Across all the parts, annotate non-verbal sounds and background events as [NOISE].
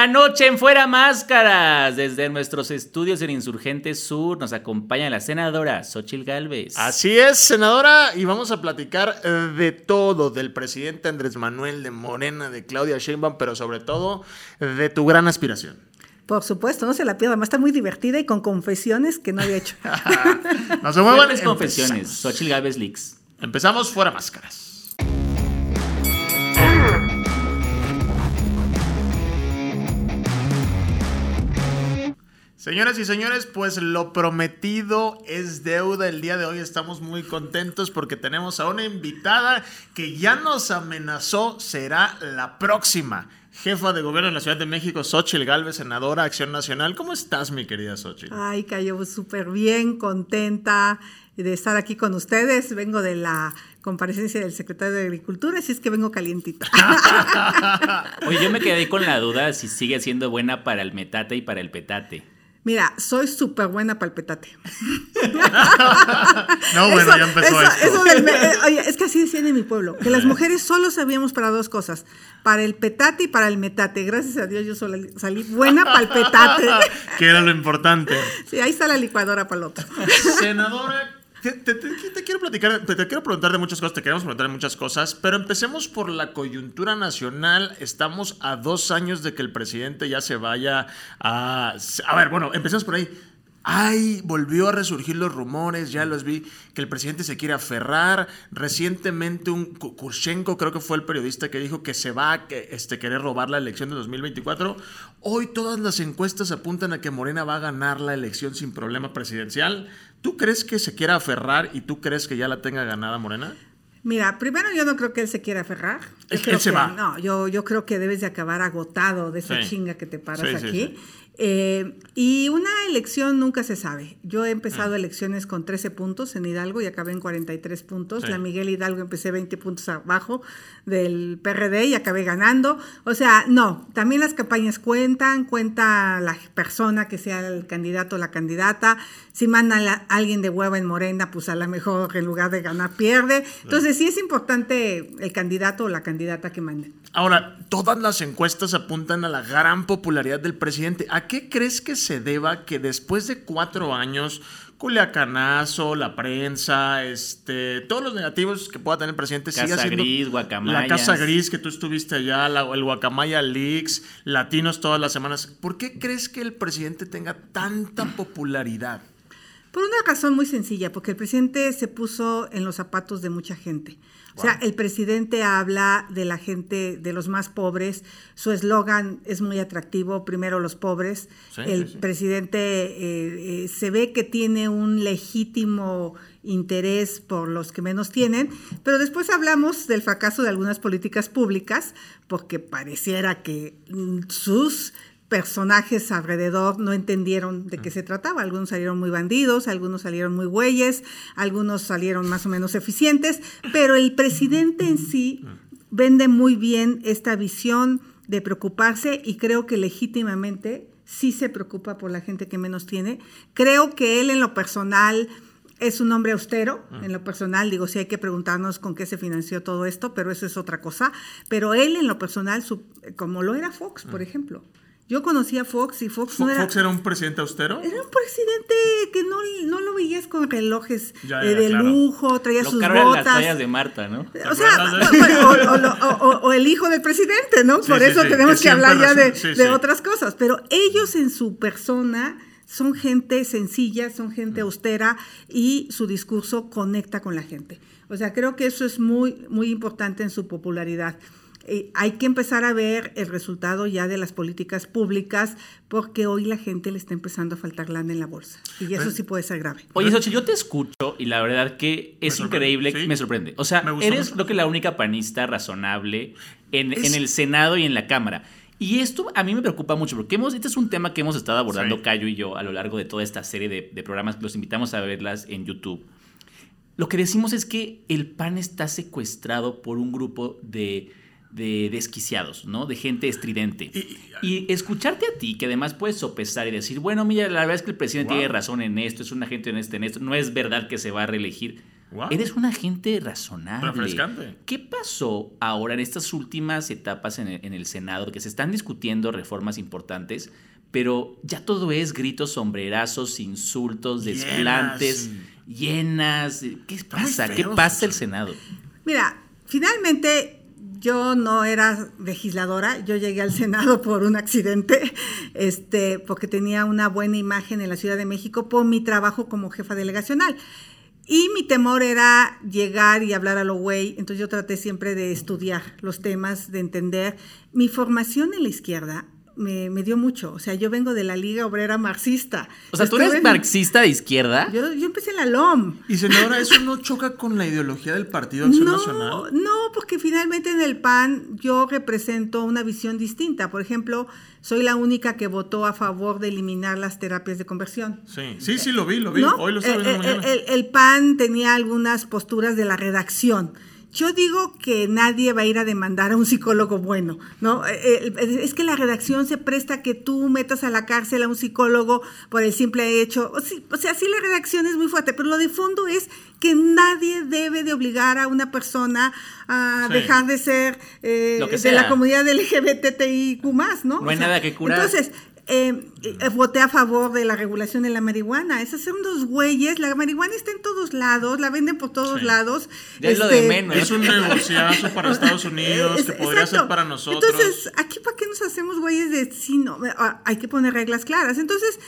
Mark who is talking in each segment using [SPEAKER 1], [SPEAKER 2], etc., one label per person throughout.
[SPEAKER 1] Esta noche en Fuera Máscaras, desde nuestros estudios en Insurgentes Sur, nos acompaña la senadora Xochil Gálvez.
[SPEAKER 2] Así es, senadora, y vamos a platicar eh, de todo, del presidente Andrés Manuel, de Morena, de Claudia Sheinbaum, pero sobre todo de tu gran aspiración.
[SPEAKER 3] Por supuesto, no se la pierda, además está muy divertida y con confesiones que no había hecho. [LAUGHS]
[SPEAKER 1] no se muevan. confesiones? Xochil Gálvez Leaks.
[SPEAKER 2] Empezamos Fuera Máscaras. Señoras y señores, pues lo prometido es deuda. El día de hoy estamos muy contentos porque tenemos a una invitada que ya nos amenazó será la próxima jefa de gobierno de la Ciudad de México, Xochitl Galvez, senadora Acción Nacional. ¿Cómo estás, mi querida Xochitl?
[SPEAKER 3] Ay, cayó súper bien, contenta de estar aquí con ustedes. Vengo de la comparecencia del secretario de Agricultura, así es que vengo calientita. [LAUGHS]
[SPEAKER 1] Oye, yo me quedé con la duda si sigue siendo buena para el metate y para el petate.
[SPEAKER 3] Mira, soy súper buena para el petate. [LAUGHS]
[SPEAKER 2] no, bueno, ya empezó esto.
[SPEAKER 3] Eh, oye, es que así decían en mi pueblo, que las mujeres solo sabíamos para dos cosas, para el petate y para el metate. Gracias a Dios yo solo salí buena para el petate. [LAUGHS]
[SPEAKER 2] que era lo importante.
[SPEAKER 3] Sí, ahí está la licuadora para el otro.
[SPEAKER 2] Senadora, te, quiero platicar, te, quiero preguntar de muchas cosas, te queremos preguntar de muchas cosas, pero empecemos por la coyuntura nacional. Estamos a dos años de que el presidente ya se vaya a... A ver, bueno, empecemos por ahí. Ay, volvió a resurgir los rumores, ya los vi, que el presidente se quiere aferrar. Recientemente un Kurchenko, creo que fue el periodista que dijo que se va a este, querer robar la elección de 2024. Hoy todas las encuestas apuntan a que Morena va a ganar la elección sin problema presidencial. ¿Tú crees que se quiera aferrar y tú crees que ya la tenga ganada Morena?
[SPEAKER 3] Mira, primero yo no creo que él se quiera aferrar.
[SPEAKER 2] Es que él se va.
[SPEAKER 3] No, yo, yo creo que debes de acabar agotado de esa chinga que te paras aquí. Eh, y una elección nunca se sabe. Yo he empezado mm. elecciones con 13 puntos en Hidalgo y acabé en 43 puntos. La Miguel Hidalgo empecé 20 puntos abajo del PRD y acabé ganando. O sea, no, también las campañas cuentan, cuenta la persona que sea el candidato o la candidata. Si manda a alguien de hueva en Morena, pues a lo mejor en lugar de ganar pierde. Entonces sí es importante el candidato o la candidata que manden.
[SPEAKER 2] Ahora, todas las encuestas apuntan a la gran popularidad del presidente. ¿A qué crees que se deba que después de cuatro años, Culiacanazo, la prensa, este, todos los negativos que pueda tener el presidente
[SPEAKER 1] Casa siga siendo gris,
[SPEAKER 2] La Casa Gris que tú estuviste allá, el Guacamaya Leaks, latinos todas las semanas. ¿Por qué crees que el presidente tenga tanta popularidad?
[SPEAKER 3] Por una razón muy sencilla, porque el presidente se puso en los zapatos de mucha gente. O sea, el presidente habla de la gente, de los más pobres. Su eslogan es muy atractivo, primero los pobres. el presidente eh, eh, se ve que tiene un legítimo interés por los que menos tienen, pero después hablamos del fracaso de algunas políticas públicas, porque pareciera que mm, sus personajes alrededor no entendieron de qué se trataba. Algunos salieron muy bandidos, algunos salieron muy güeyes, algunos salieron más o menos eficientes, pero el presidente en sí vende muy bien esta visión de preocuparse y creo que legítimamente sí se preocupa por la gente que menos tiene. Creo que él en lo personal es un hombre austero, en lo personal, digo, sí hay que preguntarnos con qué se financió todo esto, pero eso es otra cosa. Pero él en lo personal, como lo era Fox, por ejemplo, yo conocí a Fox y Fox no
[SPEAKER 2] era... ¿Fox era un presidente austero?
[SPEAKER 3] Era un presidente que no, no lo veías con relojes eh, de lujo, traía sus botas.
[SPEAKER 1] las tallas de Marta, ¿no?
[SPEAKER 3] O sea, [LAUGHS] o, el hijo del presidente, ¿no? Por eso tenemos que, hablar ya de, de otras cosas. Pero ellos en su persona son gente sencilla, son gente austera y su discurso conecta con la gente. O sea, creo que eso es muy, muy importante en su popularidad. Eh, hay que empezar a ver el resultado ya de las políticas públicas porque hoy la gente le está empezando a faltar lana en la bolsa y eso sí puede ser grave.
[SPEAKER 1] Oye, Xochitl, yo te escucho y la verdad que es increíble, me sorprende. O sea, eres creo que la única panista razonable en, el Senado y en la Cámara. Y esto a mí me preocupa mucho porque hemos, este es un tema que hemos estado abordando Cayo y yo a lo largo de toda esta serie de, de programas. Los invitamos a verlas en YouTube. Lo que decimos es que el PAN está secuestrado por un grupo de de desquiciados, ¿no? De gente estridente. Y, escucharte a ti, que además puedes sopesar y decir, bueno, mira, la verdad es que el presidente tiene razón en esto, es una gente honesta en esto, no es verdad que se va a reelegir. Eres una gente razonable.
[SPEAKER 2] Refrescante.
[SPEAKER 1] ¿Qué pasó ahora en estas últimas etapas en el, Senado, que se están discutiendo reformas importantes, pero ya todo es gritos, sombrerazos, insultos, desplantes, llenas? ¿Qué pasa? ¿Qué pasa el Senado?
[SPEAKER 3] Mira, finalmente yo no era legisladora, yo llegué al Senado [LAUGHS] por un accidente, este, porque tenía una buena imagen en la Ciudad de México por mi trabajo como jefa delegacional. Y mi temor era llegar y hablar a lo güey, entonces yo traté siempre de estudiar los temas, de entender. Mi formación en la izquierda me, dio mucho. O sea, yo vengo de la Liga Obrera Marxista.
[SPEAKER 1] O sea, ¿tú eres marxista de izquierda?
[SPEAKER 3] Yo, empecé en la LOM.
[SPEAKER 2] Y señora, ¿eso no choca con la ideología del Partido Acción
[SPEAKER 3] no,
[SPEAKER 2] Nacional?
[SPEAKER 3] No, porque finalmente en el PAN yo represento una visión distinta. Por ejemplo, soy la única que votó a favor de eliminar las terapias de conversión.
[SPEAKER 2] Sí, sí, sí, lo vi, lo vi. Hoy lo estaba
[SPEAKER 3] viendo el, el PAN tenía algunas posturas de la redacción yo digo que nadie va a ir a demandar a un psicólogo bueno, ¿no? Eh, eh, es que la redacción se presta a que tú metas a la cárcel a un psicólogo por el simple hecho. O, sea, sí la redacción es muy fuerte, pero lo de fondo es que nadie debe de obligar a una persona a dejar de ser eh, de la comunidad LGBTIQ+, ¿no?
[SPEAKER 1] No hay nada que curar.
[SPEAKER 3] Entonces, eh, eh, voté a favor de la regulación de la marihuana. Esos son dos güeyes. La marihuana está en todos lados, la venden por todos lados.
[SPEAKER 1] es lo de este, menos.
[SPEAKER 2] Es un negociazo para [LAUGHS] Estados Unidos que podría ser para nosotros.
[SPEAKER 3] Entonces, ¿aquí para qué nos hacemos güeyes de sí, no? Ah, hay que poner reglas claras. Entonces,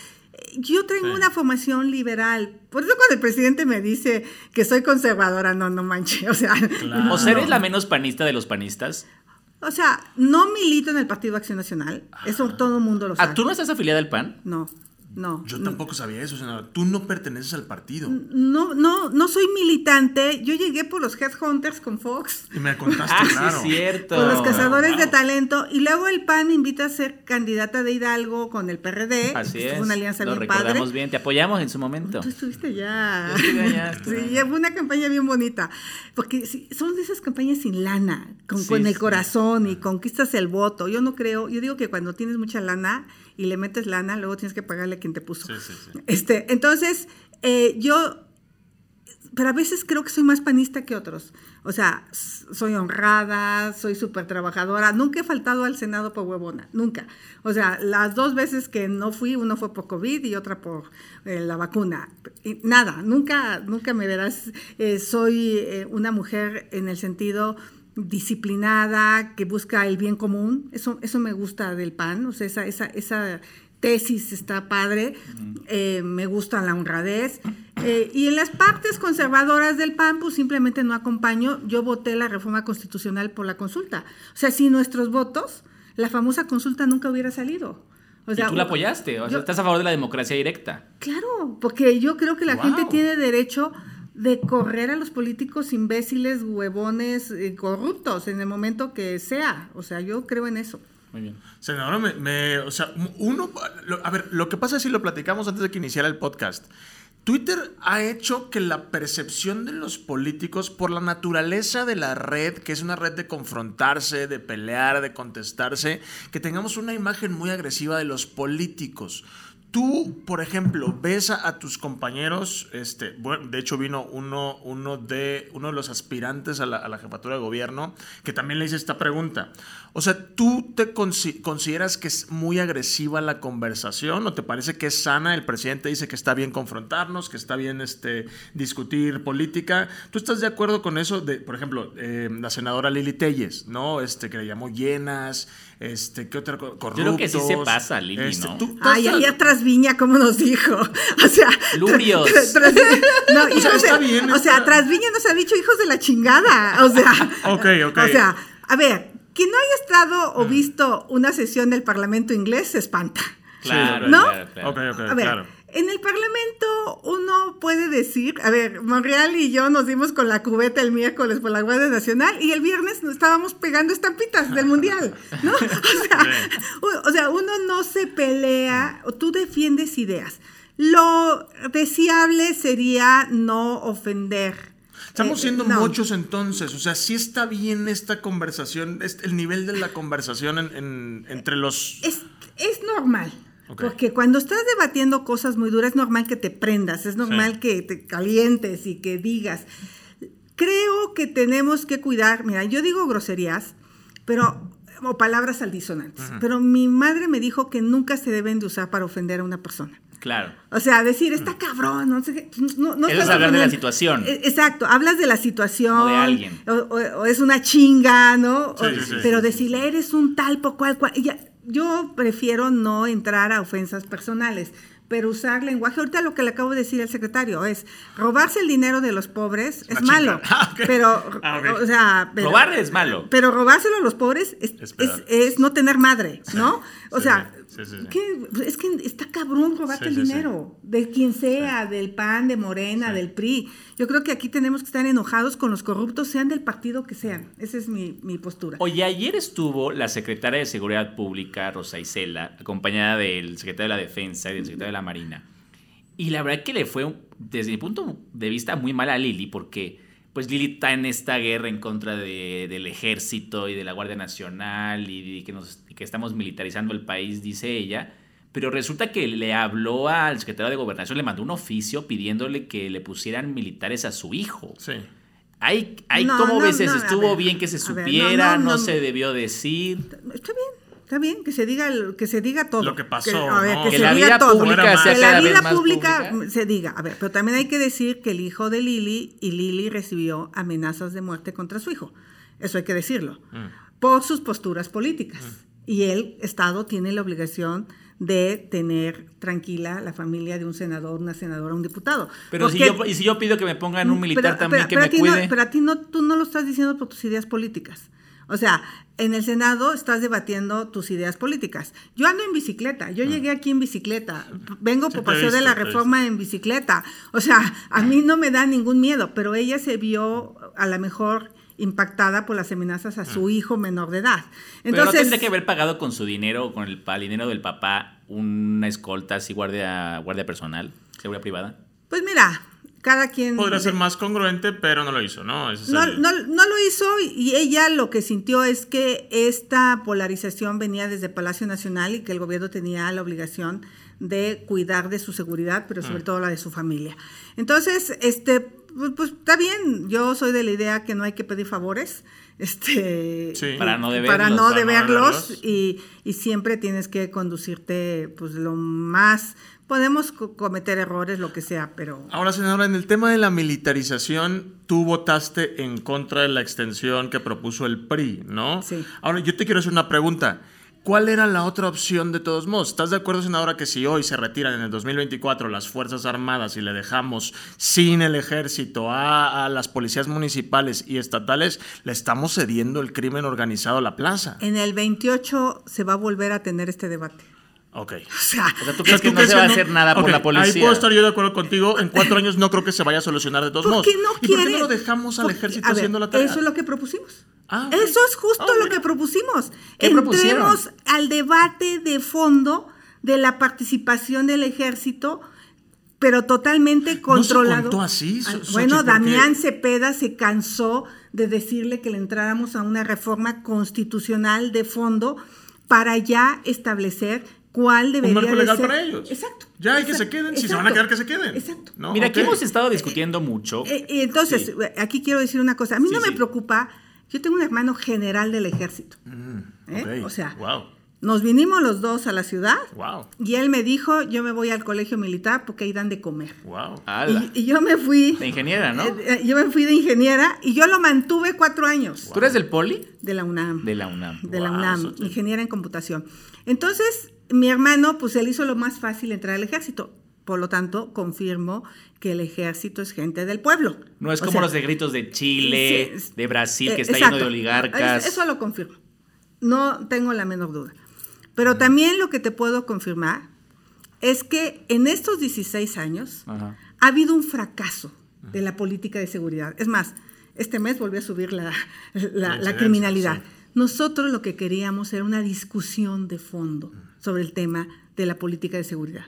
[SPEAKER 3] yo tengo una formación liberal. Por eso cuando el presidente me dice que soy conservadora, no, no manche. O sea,
[SPEAKER 1] ¿O sea, eres la menos panista de los panistas?
[SPEAKER 3] O sea, no milito en el Partido Acción Nacional. Eso todo el mundo lo sabe.
[SPEAKER 1] ¿Ah, ¿Tú no estás afiliada al PAN?
[SPEAKER 3] No. No.
[SPEAKER 2] Yo tampoco sabía eso, senadora. Tú no perteneces al partido.
[SPEAKER 3] No, no, no soy militante. Yo llegué por los Headhunters con Fox.
[SPEAKER 2] Y me contaste, [LAUGHS]
[SPEAKER 1] ah,
[SPEAKER 2] claro.
[SPEAKER 1] Sí, cierto.
[SPEAKER 3] Por los cazadores de talento. Y luego el PAN me invita a ser candidata de Hidalgo con el PRD.
[SPEAKER 1] Así es.
[SPEAKER 3] Fue una alianza
[SPEAKER 1] Lo
[SPEAKER 3] bien
[SPEAKER 1] recordamos bien. Te apoyamos en su momento.
[SPEAKER 3] Tú estuviste ya.
[SPEAKER 1] Yo allá.
[SPEAKER 3] sí, fue una campaña bien bonita. Porque son de esas campañas sin lana, con, con el corazón y conquistas el voto. Yo no creo. Yo digo que cuando tienes mucha lana y le metes lana, luego tienes que pagarle a quien te puso. Este, entonces, eh, yo, pero a veces creo que soy más panista que otros. O sea, soy honrada, soy súper trabajadora. Nunca he faltado al Senado por huevona, nunca. O sea, las dos veces que no fui, una fue por COVID y otra por eh, la vacuna. nada, nunca, nunca me verás. Eh, soy una mujer en el sentido disciplinada, que busca el bien común. Eso, eso me gusta del PAN, o sea, esa, esa, esa tesis está padre, eh, me gusta la honradez. Eh, y en las partes conservadoras del PAN, pues simplemente no acompaño. Yo voté la reforma constitucional por la consulta. O sea, sin nuestros votos, la famosa consulta nunca hubiera salido.
[SPEAKER 1] O sea, ¿Y tú la apoyaste? O sea, ¿estás a favor de la democracia directa?
[SPEAKER 3] Claro, porque yo creo que la gente tiene derecho de correr a los políticos imbéciles, huevones, eh, corruptos en el momento que sea. O sea, yo creo en eso.
[SPEAKER 1] Muy bien.
[SPEAKER 2] Senadora, me, o sea, uno, a ver, lo que pasa es si lo platicamos antes de que iniciara el podcast. Twitter ha hecho que la percepción de los políticos, por la naturaleza de la red, que es una red de confrontarse, de pelear, de contestarse, que tengamos una imagen muy agresiva de los políticos. Tú, por ejemplo, ves a, tus compañeros, este, bueno, de hecho vino uno, uno, de, uno de los aspirantes a la, a la jefatura de gobierno, que también le hice esta pregunta. O sea, ¿tú te consideras que es muy agresiva la conversación o te parece que es sana? El presidente dice que está bien confrontarnos, que está bien este, discutir política. ¿Tú estás de acuerdo con eso? De, por ejemplo, eh, la senadora Lili Telles, ¿no? Este, que le llamó llenas, este, ¿qué otra cosa? Yo
[SPEAKER 1] creo que sí se pasa, Lili, este, ¿no?
[SPEAKER 3] Ay, ahí atrás Viña, ¿cómo nos dijo? [LAUGHS] O sea...
[SPEAKER 1] Lurios.
[SPEAKER 3] no, [LAUGHS] o sea, está bien, o sea, tras Viña nos ha dicho hijos de la chingada. O sea... [LAUGHS]
[SPEAKER 2] ok, ok.
[SPEAKER 3] O sea, a ver, quien no haya estado o mm. visto una sesión del Parlamento inglés se espanta.
[SPEAKER 1] Claro,
[SPEAKER 3] ¿no?
[SPEAKER 1] Claro,
[SPEAKER 3] a ver, En el Parlamento uno puede decir, a ver, Monreal y yo nos dimos con la cubeta el miércoles por la Guardia Nacional y el viernes nos estábamos pegando estampitas del Mundial, ¿no? [LAUGHS] O sea, uno no se pelea, tú defiendes ideas. Lo deseable sería no ofender
[SPEAKER 2] Estamos eh, siendo muchos entonces, o sea, sí está bien esta conversación, el nivel de la conversación entre los...
[SPEAKER 3] Es, normal. Porque cuando estás debatiendo cosas muy duras es normal que te prendas, es normal que te calientes y que digas. creo que tenemos que cuidar, mira, yo digo groserías, pero o palabras altisonantes, pero mi madre me dijo que nunca se deben de usar para ofender a una persona.
[SPEAKER 1] Claro.
[SPEAKER 3] O sea, decir, está cabrón, no sé qué. No,
[SPEAKER 1] no es hablar de la situación.
[SPEAKER 3] E, exacto, hablas de la situación. O
[SPEAKER 1] de alguien.
[SPEAKER 3] O, es una chinga, ¿no? Sí, sí, pero decirle, eres un tal, por cual, cual. Yo prefiero no entrar a ofensas personales pero usar lenguaje. Ahorita lo que le acabo de decir al secretario es, robarse el dinero de los pobres es malo. [LAUGHS] Ah, pero, ah, o sea...
[SPEAKER 1] Robar es malo.
[SPEAKER 3] Pero robárselo a los pobres es, es, no tener madre, ¿no? O sea, es que está cabrón robarte el dinero, de quien sea, del PAN, de Morena, del PRI. Yo creo que aquí tenemos que estar enojados con los corruptos, sean del partido que sean. Esa es mi, postura.
[SPEAKER 1] Oye, ayer estuvo la secretaria de Seguridad Pública, Rosa Isela, acompañada del secretario de la Defensa y del secretario de la Marina. Y la verdad que le fue, desde mi punto de vista, muy mal a Lili, porque pues Lili está en esta guerra en contra del ejército y de la Guardia Nacional y, que, nos, que estamos militarizando el país, dice ella. Pero resulta que le habló al secretario de Gobernación, le mandó un oficio pidiéndole que le pusieran militares a su hijo. Sí. Hay, hay ¿Cómo ves eso? ¿Estuvo bien que se supiera? no, se debió decir?
[SPEAKER 3] Está bien. Está bien que se diga que se diga todo.
[SPEAKER 2] Lo que pasó.
[SPEAKER 3] Que, la vida pública sea que la vida pública, se diga. A ver, pero también hay que decir que el hijo de Lili y Lili recibió amenazas de muerte contra su hijo. Eso hay que decirlo. Mm. Por sus posturas políticas. Mm. Y el Estado tiene la obligación de tener tranquila la familia de un senador, una senadora, un diputado.
[SPEAKER 1] Pero si yo, y si yo pido que me pongan un militar también que me cuide.
[SPEAKER 3] pero a ti no, tú no lo estás diciendo por tus ideas políticas. O sea, en el Senado estás debatiendo tus ideas políticas. Yo ando en bicicleta, yo ah. llegué aquí en bicicleta, vengo por paseo de la reforma en bicicleta. O sea, a mí no me da ningún miedo, pero ella se vio a lo mejor impactada por las amenazas a su ah. hijo menor de edad.
[SPEAKER 1] Entonces, pero no tendría que haber pagado con su dinero, con el, dinero del papá, una escolta así, guardia, guardia personal, seguridad privada.
[SPEAKER 3] Pues mira, cada quien...
[SPEAKER 2] Podría ser más congruente, pero no lo hizo, ¿no?
[SPEAKER 3] no, no, lo hizo y ella lo que sintió es que esta polarización venía desde Palacio Nacional y que el gobierno tenía la obligación de cuidar de su seguridad, pero sobre mm. todo la de su familia. Entonces, este, pues, pues, está bien, yo soy de la idea que no hay que pedir favores, este,
[SPEAKER 1] para no deberlos,
[SPEAKER 3] para no deberlos y, y siempre tienes que conducirte pues lo más podemos cometer errores, lo que sea, pero...
[SPEAKER 2] Ahora, senadora, en el tema de la militarización, tú votaste en contra de la extensión que propuso el PRI, ¿no?
[SPEAKER 3] Sí.
[SPEAKER 2] Ahora, yo te quiero hacer una pregunta. ¿Cuál era la otra opción de todos modos? ¿Estás de acuerdo, senadora, que si hoy se retiran en el 2024 las Fuerzas Armadas y le dejamos sin el ejército a, a, las policías municipales y estatales, le estamos cediendo el crimen organizado a la plaza?
[SPEAKER 3] En el 28 se va a volver a tener este debate.
[SPEAKER 2] Ok.
[SPEAKER 1] O sea, ¿tú crees que no se va a hacer nada por la policía?
[SPEAKER 2] Ahí puedo estar yo de acuerdo contigo. En cuatro años no creo que se vaya a solucionar de todos modos.
[SPEAKER 3] No
[SPEAKER 2] ¿Y por qué no lo dejamos al ejército haciendo la tarea?
[SPEAKER 3] Eso es lo que propusimos. Ah, eso es justo ah, lo que propusimos. ¿Qué Entremos al debate de fondo de la participación del ejército, pero totalmente controlado.
[SPEAKER 2] ¿No se así?
[SPEAKER 3] Bueno, Damián Cepeda se cansó de decirle que le entráramos a una reforma constitucional de fondo para ya establecer cuál debería
[SPEAKER 2] un marco legal
[SPEAKER 3] ser.
[SPEAKER 2] para ellos.
[SPEAKER 3] Exacto.
[SPEAKER 2] Ya hay que se queden, si se van a quedar que se queden.
[SPEAKER 3] Exacto.
[SPEAKER 1] Mira, aquí hemos estado discutiendo mucho.
[SPEAKER 3] Eh, eh, entonces, aquí quiero decir una cosa. A mí no me preocupa, yo tengo un hermano general del ejército. Mm, ¿eh? O sea, wow. Nos vinimos los dos a la ciudad.
[SPEAKER 2] Wow.
[SPEAKER 3] Y él me dijo, yo me voy al colegio militar porque ahí dan de comer.
[SPEAKER 2] Wow.
[SPEAKER 3] Y, y, yo me fui...
[SPEAKER 1] De ingeniera, ¿no?
[SPEAKER 3] Eh, yo me fui de ingeniera y yo lo mantuve cuatro años.
[SPEAKER 1] ¿Tú eres del poli?
[SPEAKER 3] De la UNAM.
[SPEAKER 1] De la UNAM.
[SPEAKER 3] De la UNAM, ingeniera en computación. Entonces, mi hermano, pues él hizo lo más fácil entrar al ejército. Por lo tanto, confirmo que el ejército es gente del pueblo.
[SPEAKER 1] No es como los de gritos de Chile, de Brasil, que está lleno de oligarcas.
[SPEAKER 3] Eso lo confirmo. No tengo la menor duda. Pero también lo que te puedo confirmar es que en estos 16 años ha habido un fracaso de la política de seguridad. Es más, este mes volvió a subir la, criminalidad. Nosotros lo que queríamos era una discusión de fondo sobre el tema de la política de seguridad.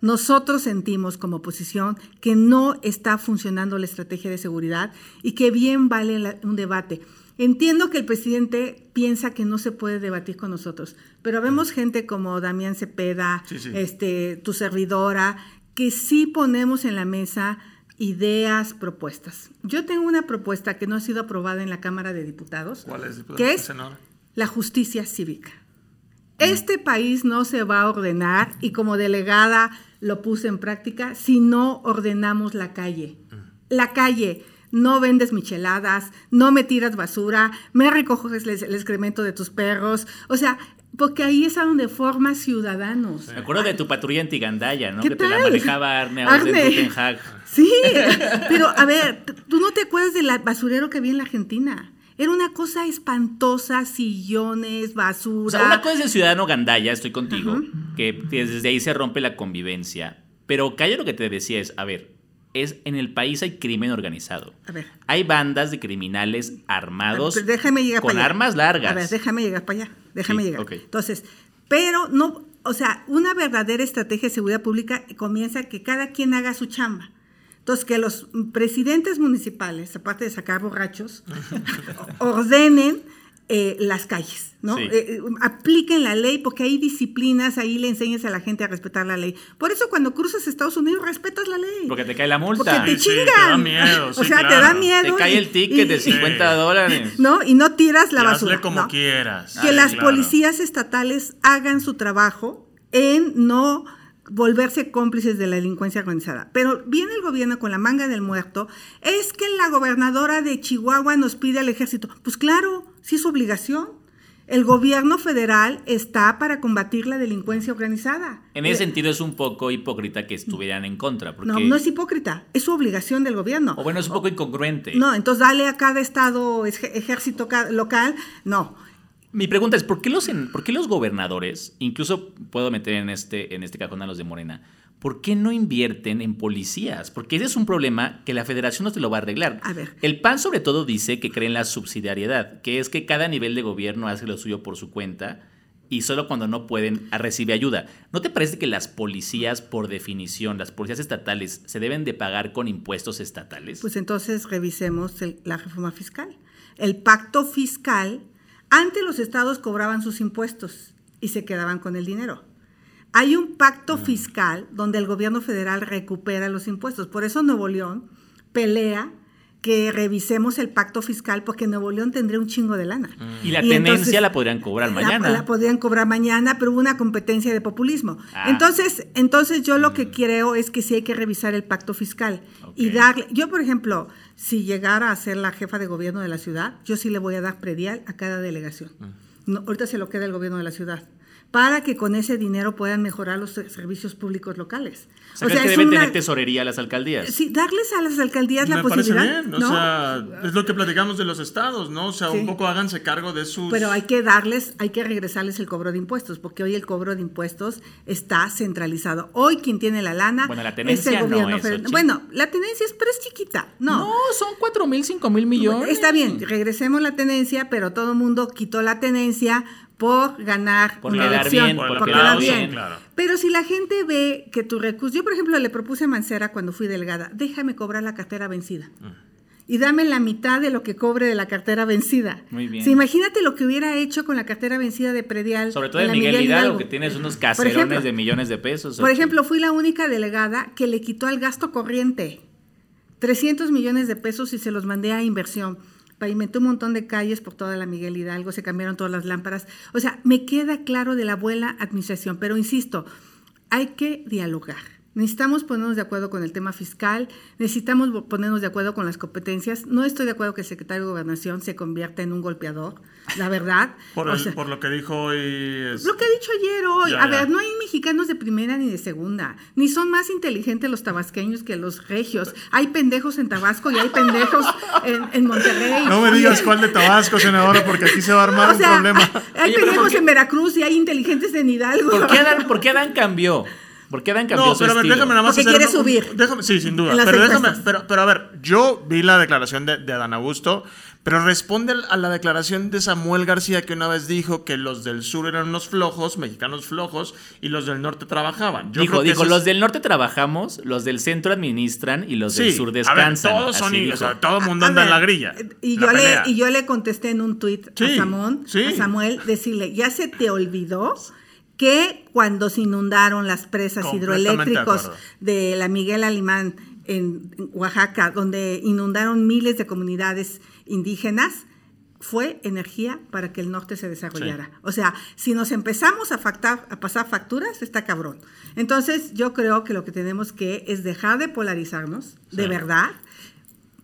[SPEAKER 3] Nosotros sentimos como oposición que no está funcionando la estrategia de seguridad y que bien vale un debate. Entiendo que el presidente piensa que no se puede debatir con nosotros, pero vemos gente como Damián Cepeda, Este, tu servidora, que sí ponemos en la mesa ideas, propuestas. Yo tengo una propuesta que no ha sido aprobada en la Cámara de Diputados,
[SPEAKER 2] ¿Cuál es,
[SPEAKER 3] que es la justicia cívica. Este país no se va a ordenar y como delegada lo puse en práctica si no ordenamos la calle. La calle, no vendes micheladas, no me tiras basura, me recoges el, excremento de tus perros. O sea, porque ahí es a donde formas ciudadanos.
[SPEAKER 1] Me acuerdo de tu patrulla en Tigandaya, ¿no? que te la manejaba Arne,
[SPEAKER 3] Arne. Sí, pero a ver, tú no te acuerdas del basurero que había en la Argentina. Era una cosa espantosa, sillones, basura. O
[SPEAKER 1] sea, una cosa es el ciudadano Gandaya, estoy contigo, que desde ahí se rompe la convivencia. Pero calla lo que te decía es, a ver, es en el país hay crimen organizado. A ver. Hay bandas de criminales armados con armas largas.
[SPEAKER 3] A ver, déjame llegar para allá. Déjame llegar. Entonces, pero no, o sea, una verdadera estrategia de seguridad pública comienza que cada quien haga su chamba. Entonces, que los presidentes municipales, aparte de sacar borrachos, [LAUGHS] ordenen eh, las calles, ¿no? Eh, eh, apliquen la ley porque hay disciplinas, ahí le enseñas a la gente a respetar la ley. Por eso cuando cruzas Estados Unidos respetas la ley.
[SPEAKER 1] Porque te cae la multa.
[SPEAKER 3] Porque te chingan. te da miedo. [LAUGHS] o sea, te da miedo.
[SPEAKER 1] Te cae el ticket de 50 dólares.
[SPEAKER 3] ¿No? Y no tiras la basura.
[SPEAKER 2] como quieras.
[SPEAKER 3] Que las policías estatales hagan su trabajo en no volverse cómplices de la delincuencia organizada. Pero viene el gobierno con la manga del muerto, es que la gobernadora de Chihuahua nos pide al ejército. Pues claro, sí es su obligación. El gobierno federal está para combatir la delincuencia organizada.
[SPEAKER 1] En ese sentido es un poco hipócrita que estuvieran en contra.
[SPEAKER 3] No, no es hipócrita, es su obligación del gobierno.
[SPEAKER 1] O bueno, es un poco incongruente.
[SPEAKER 3] No, entonces dale a cada estado ejército local. No,
[SPEAKER 1] mi pregunta es, ¿por qué, los, ¿por qué los gobernadores, incluso puedo meter en este, en este cajón a los de Morena, ¿por qué no invierten en policías? Porque ese es un problema que la federación no te lo va a arreglar.
[SPEAKER 3] A ver.
[SPEAKER 1] El PAN sobre todo dice que cree en la subsidiariedad, que es que cada nivel de gobierno hace lo suyo por su cuenta y solo cuando no pueden recibe ayuda. ¿No te parece que las policías, por definición, las policías estatales, se deben de pagar con impuestos estatales?
[SPEAKER 3] Pues entonces revisemos la reforma fiscal. El pacto fiscal antes los estados cobraban sus impuestos y se quedaban con el dinero. Hay un pacto mm. fiscal donde el gobierno federal recupera los impuestos. Por eso Nuevo León pelea que revisemos el pacto fiscal porque Nuevo León tendría un chingo de lana.
[SPEAKER 1] Y la tenencia la podrían cobrar mañana.
[SPEAKER 3] La, podrían cobrar mañana, pero hubo una competencia de populismo. Ah. Entonces, entonces yo lo que mm. creo es que sí hay que revisar el pacto fiscal y darle, yo por ejemplo, si llegara a ser la jefa de gobierno de la ciudad, yo sí le voy a dar predial a cada delegación. Mm. No, ahorita se lo queda el gobierno de la ciudad para que con ese dinero puedan mejorar los servicios públicos locales.
[SPEAKER 1] O sea, que deben tener tesorería a las alcaldías.
[SPEAKER 3] Sí, darles a las alcaldías la posibilidad.
[SPEAKER 2] Bien. O sea, es lo que platicamos de los estados, ¿no? O sea, un poco háganse cargo de sus.
[SPEAKER 3] Pero hay que darles, hay que regresarles el cobro de impuestos, porque hoy el cobro de impuestos está centralizado. Hoy quien tiene la lana
[SPEAKER 1] bueno, la tenencia es el gobierno
[SPEAKER 3] federal. Bueno, la tenencia es, pero es chiquita. No,
[SPEAKER 1] no son 4 mil, 5 mil millones.
[SPEAKER 3] Está bien, regresemos la tenencia, pero todo el mundo quitó la tenencia por ganar
[SPEAKER 1] por una elección, por, quedar bien.
[SPEAKER 3] Pero si la gente ve que tu recurso, yo por ejemplo le propuse a Mancera cuando fui delegada, déjame cobrar la cartera vencida. Mm. Y dame la mitad de lo que cobre de la cartera vencida.
[SPEAKER 1] Muy bien.
[SPEAKER 3] imagínate lo que hubiera hecho con la cartera vencida de predial.
[SPEAKER 1] Sobre todo de Miguel, Hidalgo, que tienes unos caserones de millones de pesos.
[SPEAKER 3] Por ejemplo, fui la única delegada que le quitó al gasto corriente 300 millones de pesos y se los mandé a inversión pavimentó un montón de calles por toda la Miguel Hidalgo, se cambiaron todas las lámparas. O sea, me queda claro de la buena administración, pero insisto, hay que dialogar. Necesitamos ponernos de acuerdo con el tema fiscal, necesitamos ponernos de acuerdo con las competencias. No estoy de acuerdo que el secretario de Gobernación se convierta en un golpeador, la verdad. [LAUGHS]
[SPEAKER 2] por, lo que dijo hoy.
[SPEAKER 3] Lo que ha dicho ayer hoy. a ver, no hay mexicanos de primera ni de segunda, ni son más inteligentes los tabasqueños que los regios. Hay pendejos en Tabasco y hay pendejos [LAUGHS] en, Monterrey.
[SPEAKER 2] No me digas cuál de Tabasco, senadora, porque aquí se va a armar [LAUGHS] un problema.
[SPEAKER 3] Hay, pendejos en Veracruz y hay inteligentes en Hidalgo.
[SPEAKER 1] ¿Por qué Adán, ¿por qué Adán cambió? ¿Por qué Dan cambió no, pero a ver,
[SPEAKER 2] déjame nada más
[SPEAKER 3] Porque quiere subir.
[SPEAKER 2] Déjame, sí, sin duda. Pero, déjame, pero, pero, a ver, yo vi la declaración de, de Adán Augusto, pero responde a la declaración de Samuel García que una vez dijo que los del sur eran unos flojos, mexicanos flojos, y los del norte trabajaban.
[SPEAKER 1] Yo dijo, dijo, los del norte trabajamos, los del centro administran y los del sur descansan.
[SPEAKER 2] A ver, todos son, o sea, todo el mundo anda en la grilla.
[SPEAKER 3] Y yo, le, y yo le contesté en un tuit a, a Samuel, decirle, ¿ya se te olvidó? Que cuando se inundaron las presas hidroeléctricos de la Miguel Alemán en Oaxaca, donde inundaron miles de comunidades indígenas, fue energía para que el norte se desarrollara. O sea, si nos empezamos a, a pasar facturas, está cabrón. Entonces, yo creo que lo que tenemos que es dejar de polarizarnos, de verdad.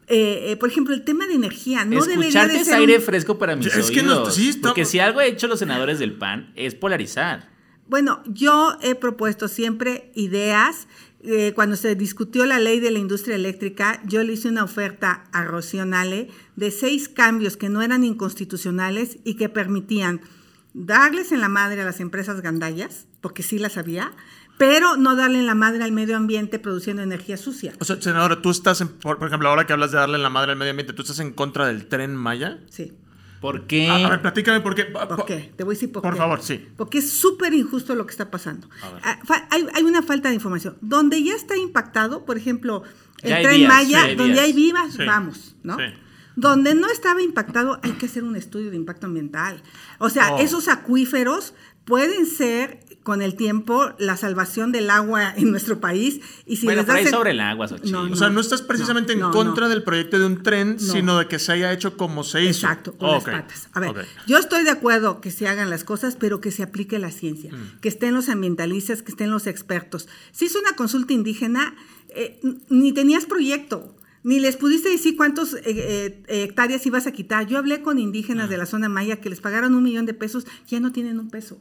[SPEAKER 3] Eh, eh, por ejemplo, el tema de energía no debería de ser
[SPEAKER 1] aire fresco para mis es Que no, Porque si algo han hecho los senadores del PAN es polarizar.
[SPEAKER 3] Bueno, yo he propuesto siempre ideas eh, cuando se discutió la ley de la industria eléctrica, yo le hice una oferta a Rocío de seis cambios que no eran inconstitucionales y que permitían darles en la madre a las empresas gandallas, porque sí las había, pero no darle en la madre al medio ambiente produciendo energía sucia.
[SPEAKER 2] O sea, senadora, tú estás, por, ejemplo, ahora que hablas de darle en la madre al medio ambiente, ¿tú estás en contra del tren Maya?
[SPEAKER 3] Sí.
[SPEAKER 1] ¿Por qué?
[SPEAKER 2] A, ver, platícame por qué.
[SPEAKER 3] ¿Por qué? Te voy a decir por,
[SPEAKER 2] qué. Por favor, sí.
[SPEAKER 3] Porque es súper injusto lo que está pasando. Ah, hay, una falta de información. Donde ya está impactado, por ejemplo, el tren Maya, donde hay vivas, vamos, ¿no? Donde no estaba impactado, hay que hacer un estudio de impacto ambiental. O sea, oh. esos acuíferos pueden ser con el tiempo la salvación del agua en nuestro país. Y si
[SPEAKER 1] bueno, les sobre el agua,
[SPEAKER 2] no, O sea, no estás precisamente en contra del proyecto de un tren, sino de que se haya hecho como se hizo.
[SPEAKER 3] Exacto, con las patas. A ver, yo estoy de acuerdo que se hagan las cosas, pero que se aplique la ciencia, mm. que estén los ambientalistas, que estén los expertos. Si es una consulta indígena, eh, ni tenías proyecto ni les pudiste decir cuántos eh, eh, hectáreas ibas a quitar. Yo hablé con indígenas de la zona maya que les pagaron un millón de pesos, ya no tienen un peso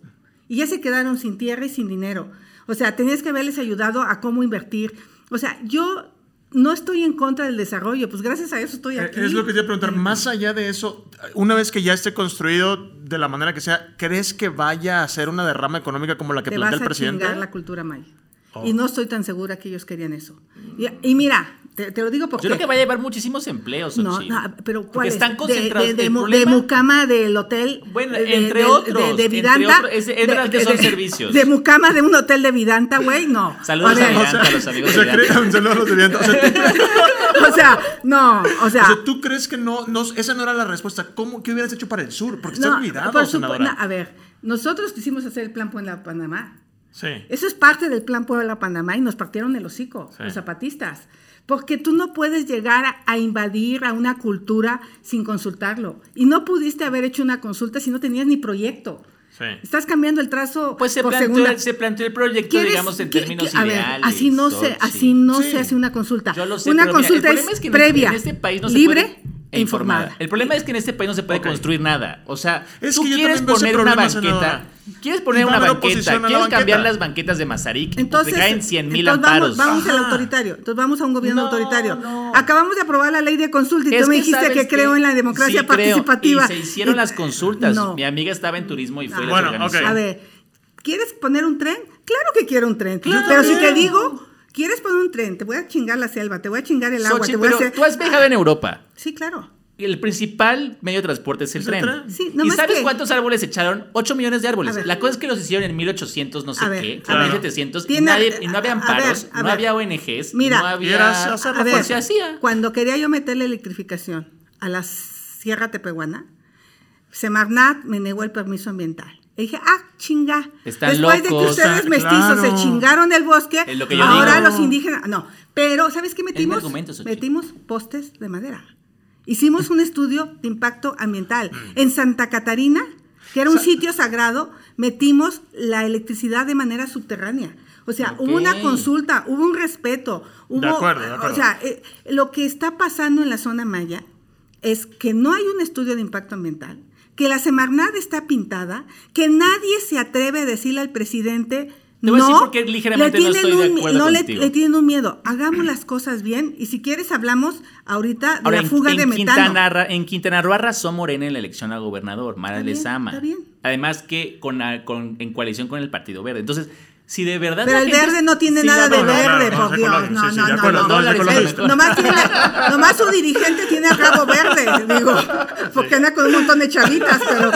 [SPEAKER 3] y ya se quedaron sin tierra y sin dinero. O sea, tenías que haberles ayudado a cómo invertir. O sea, yo no estoy en contra del desarrollo, pues gracias a eso estoy eh, aquí.
[SPEAKER 2] Es lo que quería preguntar, más allá de eso, una vez que ya esté construido de la manera que sea, ¿crees que vaya a ser una derrama económica como la que plantea el presidente?
[SPEAKER 3] la cultura maya. Y oh. no estoy tan segura que ellos querían eso. y mira, te, lo digo porque.
[SPEAKER 1] Yo creo que va a llevar muchísimos empleos.
[SPEAKER 3] No, no, pero ¿cuál están concentrados. De, de, de, Mucama del hotel.
[SPEAKER 1] Bueno, entre otros. De, Vidanta. Entre otros, que son servicios.
[SPEAKER 3] De Mucama de un hotel de Vidanta, güey, no.
[SPEAKER 1] Saludos a, Vidanta, a los amigos de Vidanta. [LAUGHS]
[SPEAKER 2] Un saludo a los de Vidanta.
[SPEAKER 3] O sea, [LAUGHS] no, o sea.
[SPEAKER 2] ¿tú crees que no, no, esa no era la respuesta? ¿Cómo, ¿Qué hubieras hecho para el sur? Porque está olvidado, senadora.
[SPEAKER 3] a ver, nosotros quisimos hacer el plan Puebla Panamá. Sí. Eso es parte del plan Puebla Panamá y nos partieron el hocico, los zapatistas. Porque tú no puedes llegar a, invadir a una cultura sin consultarlo. Y no pudiste haber hecho una consulta si no tenías ni proyecto. Sí. Estás cambiando el trazo.
[SPEAKER 1] Pues se, planteó, se planteó el proyecto, digamos, en términos a ideales.
[SPEAKER 3] Ver, así no, se, así no se hace una consulta. Yo lo sé, una consulta es, que previa, en este país no se libre e informada.
[SPEAKER 1] El problema es que en este país no se puede construir nada. O sea, tú quieres poner una banqueta. Quieres poner una banqueta, quieres cambiar las banquetas de Mazarik, entonces, te caen 100 mil amparos.
[SPEAKER 3] Vamos, al autoritario, entonces vamos a un gobierno autoritario. Acabamos de aprobar la ley de consulta y tú me dijiste que, creo en la democracia participativa.
[SPEAKER 1] y se hicieron las consultas. Mi amiga estaba en turismo y fue la bueno,
[SPEAKER 3] A ver, ¿quieres poner un tren? Claro que quiero un tren. pero si te digo ¿Quieres poner un tren? Te voy a chingar la selva, te voy a chingar el agua. te voy
[SPEAKER 1] a
[SPEAKER 3] hacer...
[SPEAKER 1] tú has viajado en Europa.
[SPEAKER 3] Sí, claro.
[SPEAKER 1] El principal medio de transporte es el tren. ¿Y sabes cuántos árboles echaron? 8 millones de árboles. la cosa es que los hicieron en 1800, no sé qué, en 1700, y, nadie, y no había amparos, no había ONGs, Mira, no había...
[SPEAKER 3] A ver, se hacía. Cuando quería yo meter la electrificación a la Sierra Tepehuana, Semarnat me negó el permiso ambiental. Y dije, ah, chinga. Están Después de que ustedes mestizos se chingaron el bosque, ahora los indígenas. No, pero ¿sabes qué metimos? Metimos postes de madera. Hicimos un estudio de impacto ambiental. En Santa Catarina, que era un sitio sagrado, metimos la electricidad de manera subterránea. O sea, hubo una consulta, hubo un respeto. Hubo, de acuerdo, de acuerdo. O sea, eh, lo que está pasando en la zona maya es que no hay un estudio de impacto ambiental que la Semarnat está pintada, que nadie se atreve a decirle al presidente, no,
[SPEAKER 1] ligeramente le tienen, no un, no
[SPEAKER 3] le, tienen un miedo. Hagamos las cosas bien y si quieres hablamos ahorita de la fuga de metano.
[SPEAKER 1] en Quintana Roo arrasó Morena en la elección a gobernador, Mara Lezama. Está bien. Además que con, con, en coalición con el Partido Verde. Entonces, si de verdad.
[SPEAKER 3] Pero el verde no tiene nada de verde, por Dios. No, no, no. no, nomás, tiene, nomás su dirigente tiene el rabo verde, digo. Porque anda con un montón de chavitas, pero.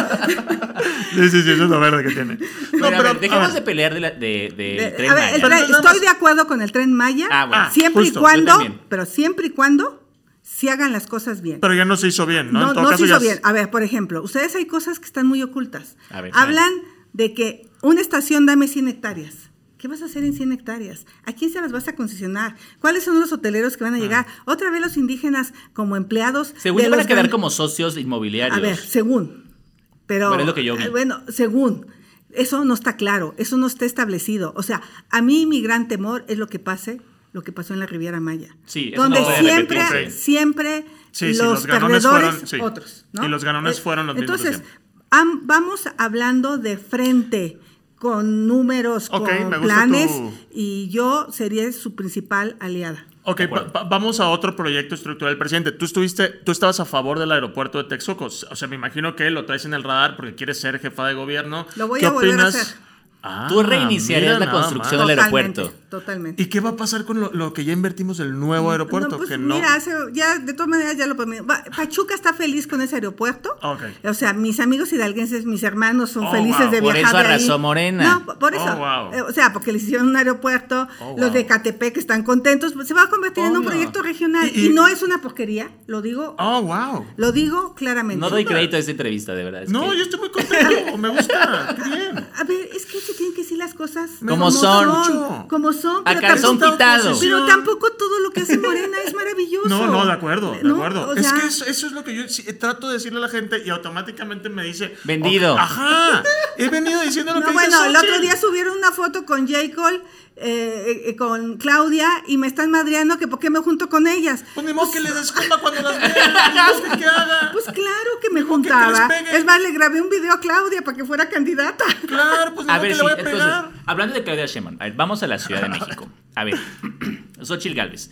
[SPEAKER 2] Sí, sí, sí, eso es lo verde que tiene.
[SPEAKER 1] No, pero, dejemos de pelear de, de, de, tren a ver,
[SPEAKER 3] Maya. estoy de acuerdo con el tren Maya. Ah, bueno. Siempre y cuando. Pero siempre y cuando se hagan las cosas bien.
[SPEAKER 2] Pero ya no se hizo bien, ¿no?
[SPEAKER 3] No, no se hizo bien. A ver, por ejemplo, ustedes hay cosas que están muy ocultas. Hablan de que una estación dame 100 hectáreas ¿Qué vas a hacer en 100 hectáreas? ¿A quién se las vas a concesionar? ¿Cuáles son los hoteleros que van a llegar? Ah. Otra vez los indígenas como empleados.
[SPEAKER 1] Según van a quedar como socios inmobiliarios.
[SPEAKER 3] A ver, según. Pero, bueno, es lo que yo vi. bueno, según. Eso no está claro, eso no está establecido. O sea, a mí mi gran temor es lo que pase, lo que pasó en la Riviera Maya. Sí, donde siempre, siempre los, perdedores, otros.
[SPEAKER 2] Y los ganones eh, fueron los
[SPEAKER 3] mismos. Entonces, vamos hablando de frente con números, con planes, y yo sería su principal aliada.
[SPEAKER 2] Ok, vamos a otro proyecto estructural presidente. Tú estuviste, tú estabas a favor del aeropuerto de Texcoco. O sea, me imagino que lo traes en el radar porque quieres ser jefa de gobierno.
[SPEAKER 3] Lo voy a volver a hacer.
[SPEAKER 1] Ah, Tú reiniciarías la construcción del aeropuerto.
[SPEAKER 3] Totalmente.
[SPEAKER 2] ¿Y qué va a pasar con lo, que ya invertimos el nuevo aeropuerto?
[SPEAKER 3] Pues
[SPEAKER 2] que
[SPEAKER 3] Mira, ya de todas maneras ya lo Pachuca está feliz con ese aeropuerto. O sea, mis amigos hidalguenses, mis hermanos son oh, felices de viajar.
[SPEAKER 1] Por eso arrasó Morena.
[SPEAKER 3] No, por eso. Oh, eh, o sea, porque les hicieron un aeropuerto, oh, los de Catepec están contentos. Se va a convertir en un proyecto regional. Y, no es una porquería, lo digo.
[SPEAKER 2] Oh, wow.
[SPEAKER 3] Lo digo claramente.
[SPEAKER 1] No doy crédito a esta entrevista, de verdad.
[SPEAKER 2] no, yo estoy muy contento. me gusta. [LAUGHS] Bien.
[SPEAKER 3] A ver, es que tienen que decir las cosas
[SPEAKER 1] como, son.
[SPEAKER 3] Como son.
[SPEAKER 1] Acá son quitados.
[SPEAKER 3] Pero tampoco todo lo que hace Morena es maravilloso.
[SPEAKER 2] No, no, de acuerdo, de acuerdo. es que eso, es lo que yo trato de decirle a la gente y automáticamente me dice.
[SPEAKER 1] Vendido.
[SPEAKER 2] ajá. He venido diciendo lo que
[SPEAKER 3] Bueno, el otro día subieron una foto con J. Cole eh, eh, con Claudia y me están madreando que por qué me junto con ellas.
[SPEAKER 2] Pues ni modo que le desculpa [LAUGHS] cuando las vean,
[SPEAKER 3] que [LAUGHS] haga. Pues claro que me juntaba. es más, le grabé un video a Claudia para que fuera candidata.
[SPEAKER 2] Claro, pues a ver, que le voy a pegar.
[SPEAKER 1] hablando de Claudia Sheinbaum, vamos a la Ciudad de México. A ver, [CLEARS THROAT] Xochitl Galvez.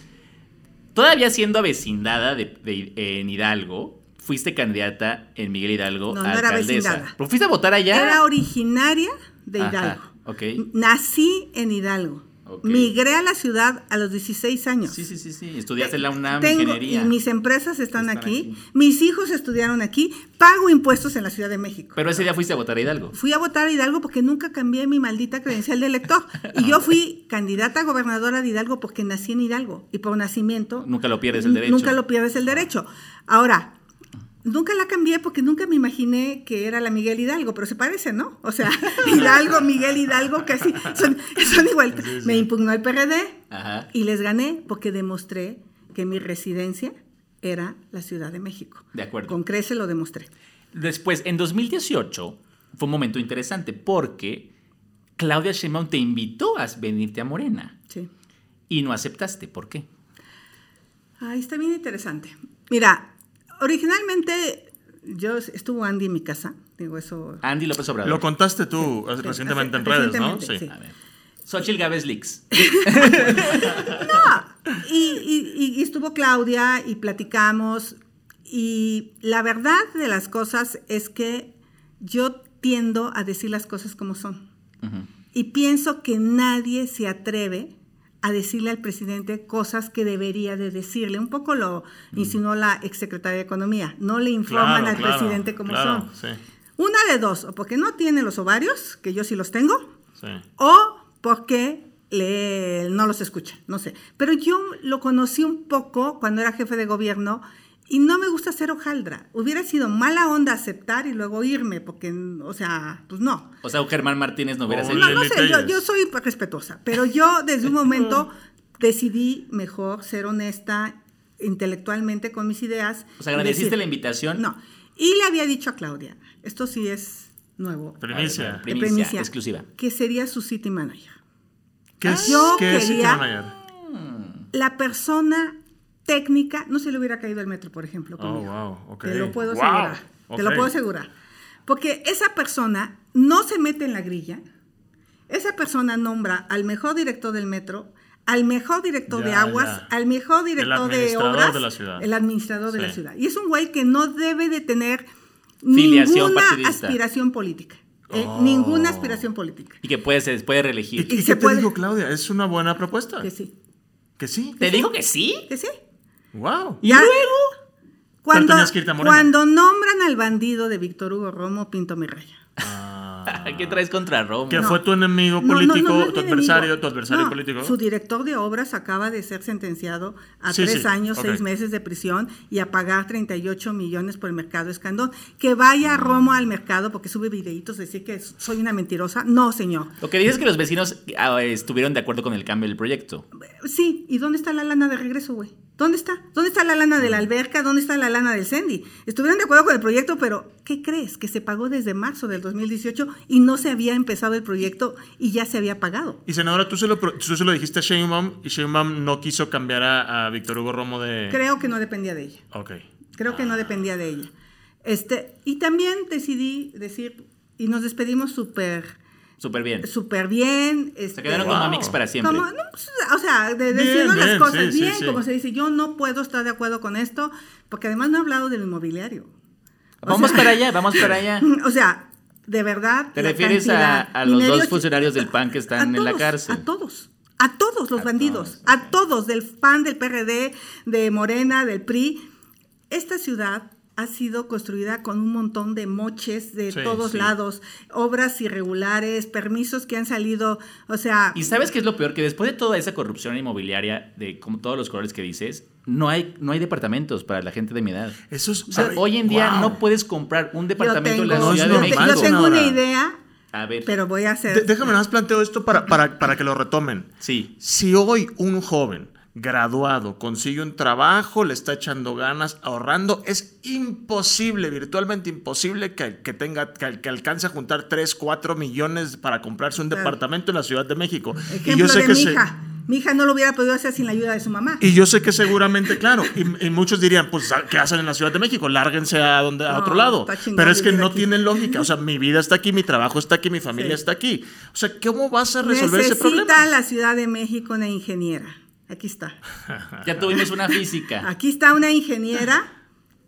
[SPEAKER 1] Todavía siendo avecindada de, en Hidalgo, fuiste candidata en Miguel Hidalgo no, no Era vecindada. ¿Pero fuiste a votar allá?
[SPEAKER 3] Era originaria de Hidalgo. Nací en Hidalgo. Migré a la ciudad a los 16 años.
[SPEAKER 1] Sí, sí, sí, sí. Estudiaste en la UNAM ingeniería.
[SPEAKER 3] Mis empresas están, aquí. Mis hijos estudiaron aquí. Pago impuestos en la Ciudad de México.
[SPEAKER 1] Pero ese día fuiste a votar a Hidalgo.
[SPEAKER 3] Fui a votar a Hidalgo porque nunca cambié mi maldita credencial de elector. [LAUGHS] Y yo fui candidata a gobernadora de Hidalgo porque nací en Hidalgo. Y por nacimiento.
[SPEAKER 1] Nunca lo pierdes el derecho.
[SPEAKER 3] Nunca lo pierdes el derecho. Ahora, Nunca la cambié porque nunca me imaginé que era la Miguel Hidalgo, pero se parece, ¿no? O sea, [LAUGHS] Hidalgo, Miguel Hidalgo, casi son, son igual. Me impugnó el PRD y les gané porque demostré que mi residencia era la Ciudad de México.
[SPEAKER 1] De acuerdo.
[SPEAKER 3] Con Crece lo demostré.
[SPEAKER 1] Después, en 2018, fue un momento interesante porque Claudia Sheinbaum te invitó a venirte a Morena.
[SPEAKER 3] Sí.
[SPEAKER 1] Y no aceptaste. ¿Por qué?
[SPEAKER 3] Ay, está bien interesante. Mira, originalmente yo estuvo Andy en mi casa, digo eso.
[SPEAKER 1] Andy López Obrador.
[SPEAKER 2] Lo contaste tú recientemente en redes, ¿no?
[SPEAKER 1] Sí. A ver. Xochitl Gávez Leaks.
[SPEAKER 3] no, y, estuvo Claudia y platicamos y la verdad de las cosas es que yo tiendo a decir las cosas como son. Y pienso que nadie se atreve a decirle al presidente cosas que debería de decirle. Un poco lo mm. insinuó la exsecretaria de Economía. No le informan al presidente como son. Una de dos, o porque no tiene los ovarios, que yo sí los tengo, o porque le, no los escucha, no sé. Pero yo lo conocí un poco cuando era jefe de gobierno y no me gusta ser hojaldra. Hubiera sido mala onda aceptar y luego irme, porque, o sea, pues no.
[SPEAKER 1] O sea, Germán Martínez no hubiera sido.
[SPEAKER 3] No, no sé, yo, soy respetuosa, pero yo desde un momento [LAUGHS] decidí mejor ser honesta intelectualmente con mis ideas.
[SPEAKER 1] O sea, ¿agradeciste la invitación?
[SPEAKER 3] No. Y le había dicho a Claudia, esto sí es nuevo.
[SPEAKER 2] Primicia.
[SPEAKER 1] primicia, exclusiva.
[SPEAKER 3] Que sería su city manager.
[SPEAKER 2] ¿Qué es, yo ¿qué city manager?
[SPEAKER 3] La persona técnica, no se le hubiera caído el metro, por ejemplo.
[SPEAKER 2] Oh, wow.
[SPEAKER 3] Te lo puedo asegurar. Te lo puedo asegurar. Porque esa persona no se mete en la grilla. Esa persona nombra al mejor director del metro, al mejor director de aguas, al mejor director de obras,
[SPEAKER 2] de la ciudad.
[SPEAKER 3] el administrador de la ciudad. Y es un güey que no debe de tener ninguna aspiración política. Eh, oh. Ninguna aspiración política.
[SPEAKER 1] Y que puede, se puede reelegir.
[SPEAKER 2] ¿Y, qué te dijo Claudia? ¿Es una buena propuesta?
[SPEAKER 3] Que sí.
[SPEAKER 2] ¿Que sí?
[SPEAKER 1] ¿Te dijo que sí?
[SPEAKER 3] Que sí.
[SPEAKER 2] Wow.
[SPEAKER 1] ¿Y luego?
[SPEAKER 3] Cuando, cuando nombran al bandido de Víctor Hugo Romo, pinto mi raya.
[SPEAKER 2] Ah, [LAUGHS]
[SPEAKER 1] ¿Qué traes contra Romo?
[SPEAKER 2] Que fue tu enemigo político, tu adversario, tu adversario político.
[SPEAKER 3] Su director de obras acaba de ser sentenciado a tres años, seis meses de prisión y a pagar 38 millones por el mercado Escandón. Que vaya Romo al mercado porque sube videitos, decir que soy una mentirosa. No, señor.
[SPEAKER 1] Lo que dices es que los vecinos ah, estuvieron de acuerdo con el cambio del proyecto.
[SPEAKER 3] Sí, ¿y dónde está la lana de regreso, güey? ¿Dónde está? ¿Dónde está la lana de la alberca? ¿Dónde está la lana del Sendy? Estuvieron de acuerdo con el proyecto, pero ¿qué crees? Que se pagó desde marzo del 2018 y no se había empezado el proyecto y ya se había pagado.
[SPEAKER 2] Y senadora, tú se lo, tú se lo dijiste a Sheinbaum y Sheinbaum no quiso cambiar a, a Víctor Hugo Romo de...
[SPEAKER 3] Creo que no dependía de ella.
[SPEAKER 2] Ok.
[SPEAKER 3] Creo que no dependía de ella. Este, y también decidí decir, y nos despedimos súper
[SPEAKER 1] Súper bien.
[SPEAKER 3] Súper bien.
[SPEAKER 1] se quedaron como amics para siempre.
[SPEAKER 3] Pues, o sea, de, diciendo las cosas bien, como se dice, yo no puedo estar de acuerdo con esto, porque además no he hablado del inmobiliario.
[SPEAKER 1] vamos para allá, vamos para allá. [LAUGHS]
[SPEAKER 3] O sea, de verdad.
[SPEAKER 1] ¿Te refieres a, los dos funcionarios del PAN que están en la cárcel?
[SPEAKER 3] A todos. A todos los bandidos, a todos, del PAN, del PRD, de Morena, del PRI. Esta ciudad ha sido construida con un montón de moches de todos lados, obras irregulares, permisos que han salido, o sea...
[SPEAKER 1] Y sabes qué es lo peor, que después de toda esa corrupción inmobiliaria, de como todos los colores que dices, no hay, no hay departamentos para la gente de mi edad.
[SPEAKER 2] Eso es,
[SPEAKER 1] hoy en día no puedes comprar un departamento en la Ciudad de México.
[SPEAKER 3] Yo tengo una idea, a ver. pero voy a hacer...
[SPEAKER 2] déjame nada más planteo esto para, para, para que lo retomen.
[SPEAKER 1] Sí.
[SPEAKER 2] Si hoy un joven graduado, consigue un trabajo, le está echando ganas, ahorrando, es imposible, virtualmente imposible que, tenga, que, alcance a juntar 3, 4 millones para comprarse un departamento en la Ciudad de México.
[SPEAKER 3] y yo sé de que mi hija. Mi hija no lo hubiera podido hacer sin la ayuda de su mamá.
[SPEAKER 2] Y yo sé que seguramente, claro, y, muchos dirían, pues, ¿qué hacen en la Ciudad de México? Lárguense a, donde, a otro lado. Pero es que no tienen lógica. O sea, [LAUGHS] mi vida está aquí, mi trabajo está aquí, mi familia está aquí. O sea, ¿cómo vas a resolver ese problema?
[SPEAKER 3] Necesita la Ciudad de México una ingeniera. Aquí está. [LAUGHS]
[SPEAKER 1] ya tuvimos una física.
[SPEAKER 3] Aquí está una ingeniera